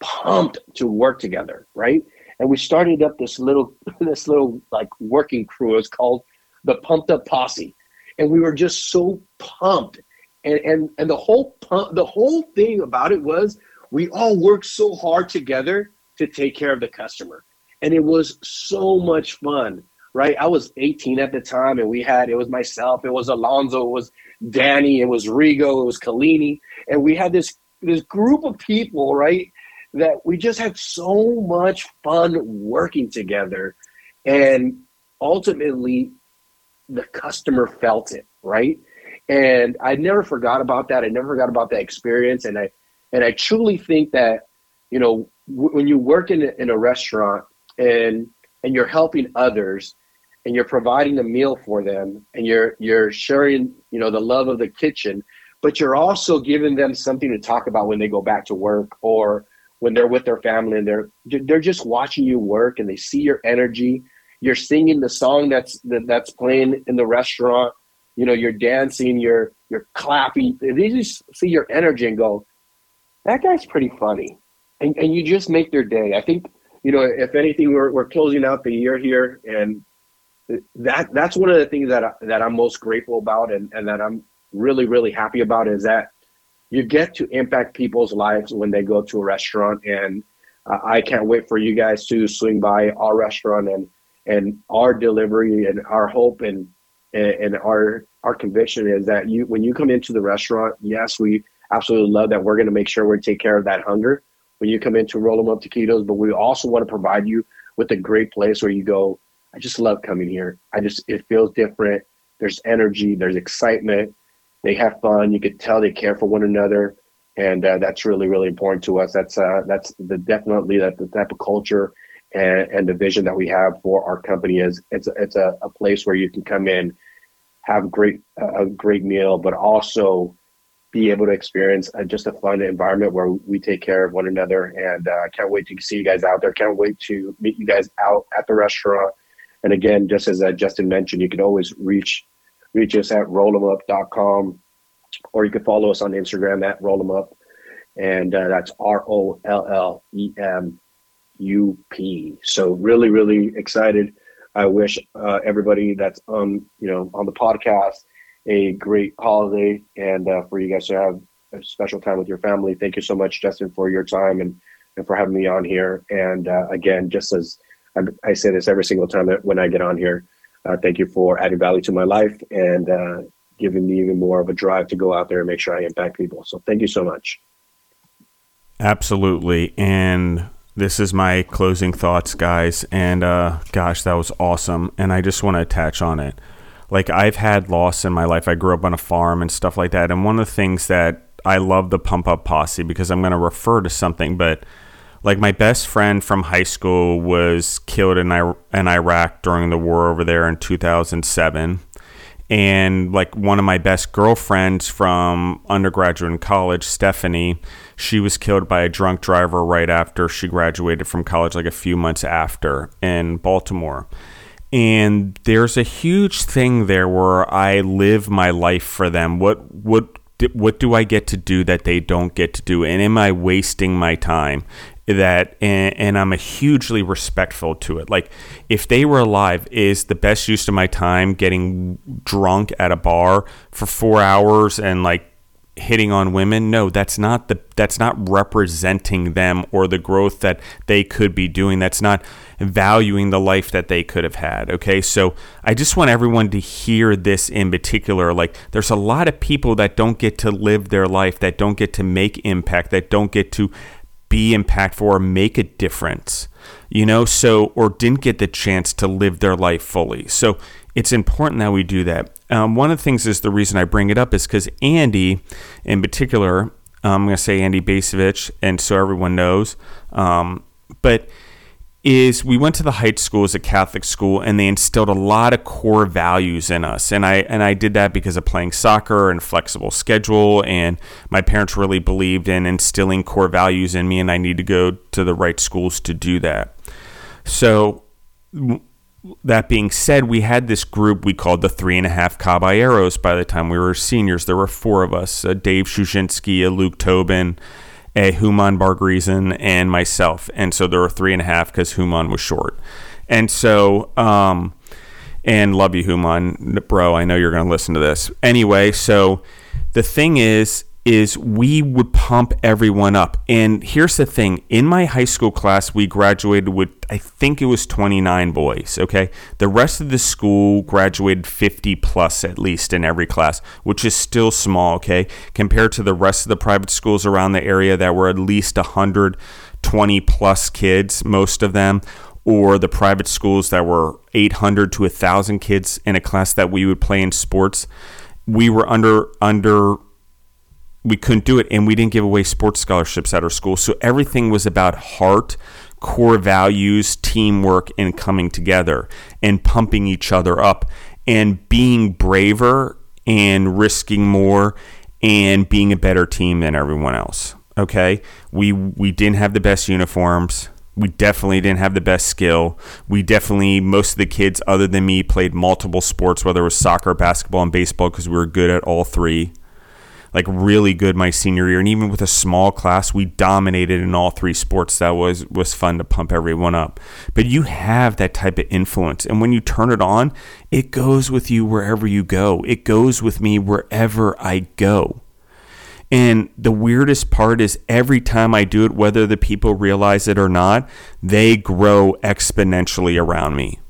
pumped to work together, right? And we started up this little, this little like working crew. It's called the Pumped Up Posse, and we were just so pumped. And and and the whole pump, the whole thing about it was we all worked so hard together to take care of the customer. And it was so much fun, right? I was 18 at the time and we had, it was myself, it was Alonzo, it was Danny, it was Rigo, it was Kalini. And we had this, this group of people, right? That we just had so much fun working together. And ultimately, the customer felt it, right? And I never forgot about that. I never forgot about that experience. And I, and I truly think that, you know, when you work in a, in a restaurant and and you're helping others, and you're providing a meal for them and you're you're sharing you know the love of the kitchen but you're also giving them something to talk about when they go back to work or when they're with their family and they're they're just watching you work and they see your energy. You're singing the song that's that, that's playing in the restaurant. You know you're dancing you're you're clapping. They just see your energy and go that guy's pretty funny and, and you just make their day. I think you know if anything we're, we're closing out the year here and that that's one of the things that I, that I'm most grateful about and, and that I'm really really happy about is that you get to impact people's lives when they go to a restaurant and uh, I can't wait for you guys to swing by our restaurant and and our delivery and our hope and and our our conviction is that you when you come into the restaurant yes we absolutely love that we're going to make sure we take care of that hunger when you come into roll them up taquitos but we also want to provide you with a great place where you go I just love coming here. I just it feels different. There's energy. There's excitement. They have fun. You could tell they care for one another, and uh, that's really really important to us. That's uh, that's the definitely that the type of culture and, and the vision that we have for our company is it's a, it's a, a place where you can come in, have great a great meal, but also be able to experience uh, just a fun environment where we take care of one another. And uh, I can't wait to see you guys out there. Can't wait to meet you guys out at the restaurant and again, just as uh, Justin mentioned, you can always reach reach us at rollemup.com or you can follow us on Instagram at rollemup. And uh, that's R O L L E M U P. So really, really excited. I wish uh, everybody that's on you know on the podcast a great holiday and uh, for you guys to have a special time with your family. Thank you so much, Justin, for your time and and for having me on here. And uh, again, just as I, I, say this every single time that when I get on here. Uh, thank you for adding value to my life and uh, giving me even more of a drive to go out there and make sure I impact people. So thank you so much. Absolutely. And this is my closing thoughts, guys. And uh, gosh, that was awesome. And I just want to attach on it. Like, I've had loss in my life. I grew up on a farm and stuff like that. And one of the things that I love the Pump Up Posse because I'm going to refer to something, but like my best friend from high school was killed in, I- in Iraq during the war over there in 2007 and like one of my best girlfriends from undergraduate and college stephanie she was killed by a drunk driver right after she graduated from college like a few months after in baltimore and there's a huge thing there where i live my life for them what what what do I get to do that they don't get to do? And am I wasting my time? that and, and, I'm a hugely respectful to it. Like if they were alive, is the best use of my time getting drunk at a bar for four hours and like hitting on women? No, that's not the that's not representing them or the growth that they could be doing. That's not valuing the life that they could have had. Okay, so I just want everyone to hear this in particular. Like there's a lot of people that don't get to live their life, that don't get to make impact, that don't get to be impactful or make a difference, you know, so, or didn't get the chance to live their life fully. So it's important that we do that. Um, one of the things is the reason I bring it up is because Andy, in particular, um, I'm going to say Andy Basevich, and so everyone knows, um, but is we went to the Heights School as a Catholic school, and they instilled a lot of core values in us. And I and I did that because of playing soccer and flexible schedule, and my parents really believed in instilling core values in me, and I need to go to the right schools to do that. So. That being said, we had this group we called the Three and a Half Caballeros by the time we were seniors. There were four of us uh, Dave Shushinsky, a Luke Tobin, a Human Bargreason, and myself. And so there were three and a half because Human was short. And so, um, and love you, Human, bro. I know you're going to listen to this. Anyway, so the thing is, is we would pump everyone up. And here's the thing in my high school class, we graduated with, I think it was 29 boys. Okay. The rest of the school graduated 50 plus at least in every class, which is still small. Okay. Compared to the rest of the private schools around the area that were at least 120 plus kids, most of them. Or the private schools that were 800 to 1,000 kids in a class that we would play in sports, we were under under we couldn't do it and we didn't give away sports scholarships at our school so everything was about heart core values, teamwork, and coming together and pumping each other up and being braver and risking more and being a better team than everyone else. Okay? We we didn't have the best uniforms. We definitely didn't have the best skill. We definitely most of the kids other than me played multiple sports whether it was soccer, basketball and baseball because we were good at all three like really good my senior year. And even with a small class we dominated in all three sports. That was was fun to pump everyone up. But you have that type of influence. And when you turn it on it goes with you wherever you go. It goes with me wherever i go. And the weirdest part is every time I do it, whether the people realize it or not, they grow exponentially around me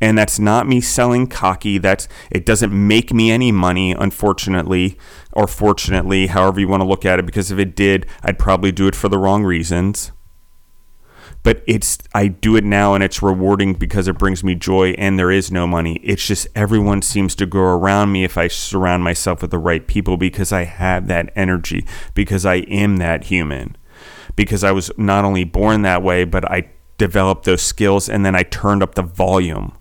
and that's not me selling cocky. That's it doesn't make me any money unfortunately or fortunately however you want to look at it because if it did i'd probably do it for the wrong reasons. But it's i do it now and it's rewarding because it brings me joy and there is no money. It's just everyone seems to grow around me if i surround myself with the right people because i have that energy because i am that human. Because i was not only born that way but i developed those skills and then i turned up the volume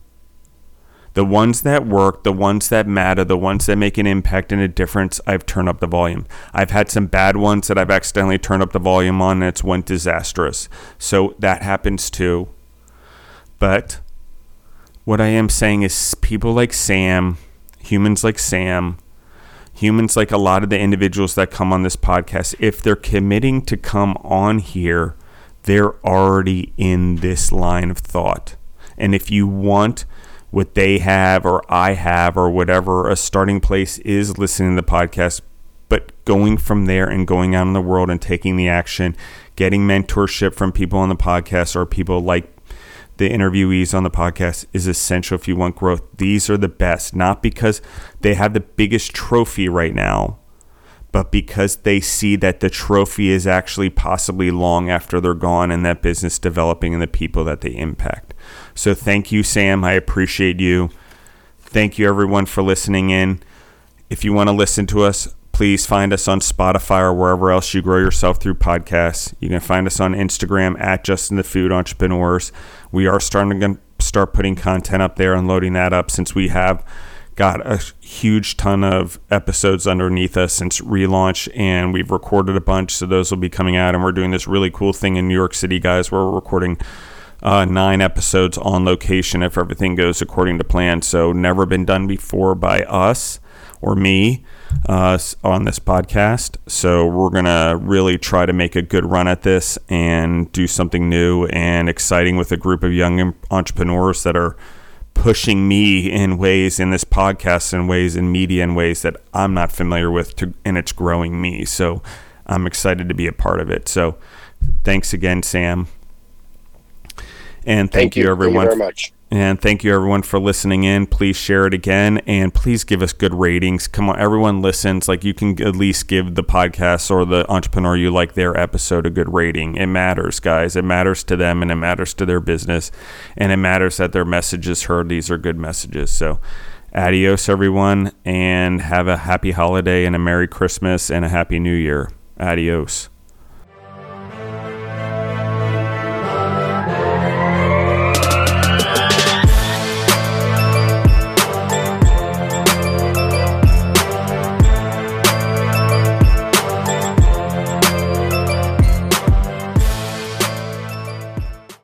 the ones that work, the ones that matter, the ones that make an impact and a difference, I've turned up the volume. I've had some bad ones that I've accidentally turned up the volume on and it's went disastrous. So that happens too. But what I am saying is people like Sam, humans like Sam, humans like a lot of the individuals that come on this podcast, if they're committing to come on here, they're already in this line of thought. And if you want what they have or I have or whatever a starting place is listening to the podcast, but going from there and going out in the world and taking the action, getting mentorship from people on the podcast or people like the interviewees on the podcast is essential if you want growth. These are the best, not because they have the biggest trophy right now, but because they see that the trophy is actually possibly long after they're gone and that business developing and the people that they impact. So thank you, Sam. I appreciate you. Thank you, everyone, for listening in. If you want to listen to us, please find us on Spotify or wherever else you grow yourself through podcasts. You can find us on Instagram at Justin the Food Entrepreneurs. We are starting to start putting content up there and loading that up since we have got a huge ton of episodes underneath us since relaunch and we've recorded a bunch so those will be coming out and we're doing this really cool thing in New York City guys where we're recording uh, nine episodes on location if everything goes according to plan. So, never been done before by us or me uh, on this podcast. So, we're going to really try to make a good run at this and do something new and exciting with a group of young entrepreneurs that are pushing me in ways in this podcast in ways in media in ways that I'm not familiar with to, and it's growing me. So, I'm excited to be a part of it. So, thanks again, Sam. And thank, thank you, you, everyone. Thank you very much. And thank you, everyone, for listening in. Please share it again and please give us good ratings. Come on, everyone listens. Like, you can at least give the podcast or the entrepreneur you like their episode a good rating. It matters, guys. It matters to them and it matters to their business. And it matters that their message is heard. These are good messages. So, adios, everyone, and have a happy holiday and a Merry Christmas and a Happy New Year. Adios.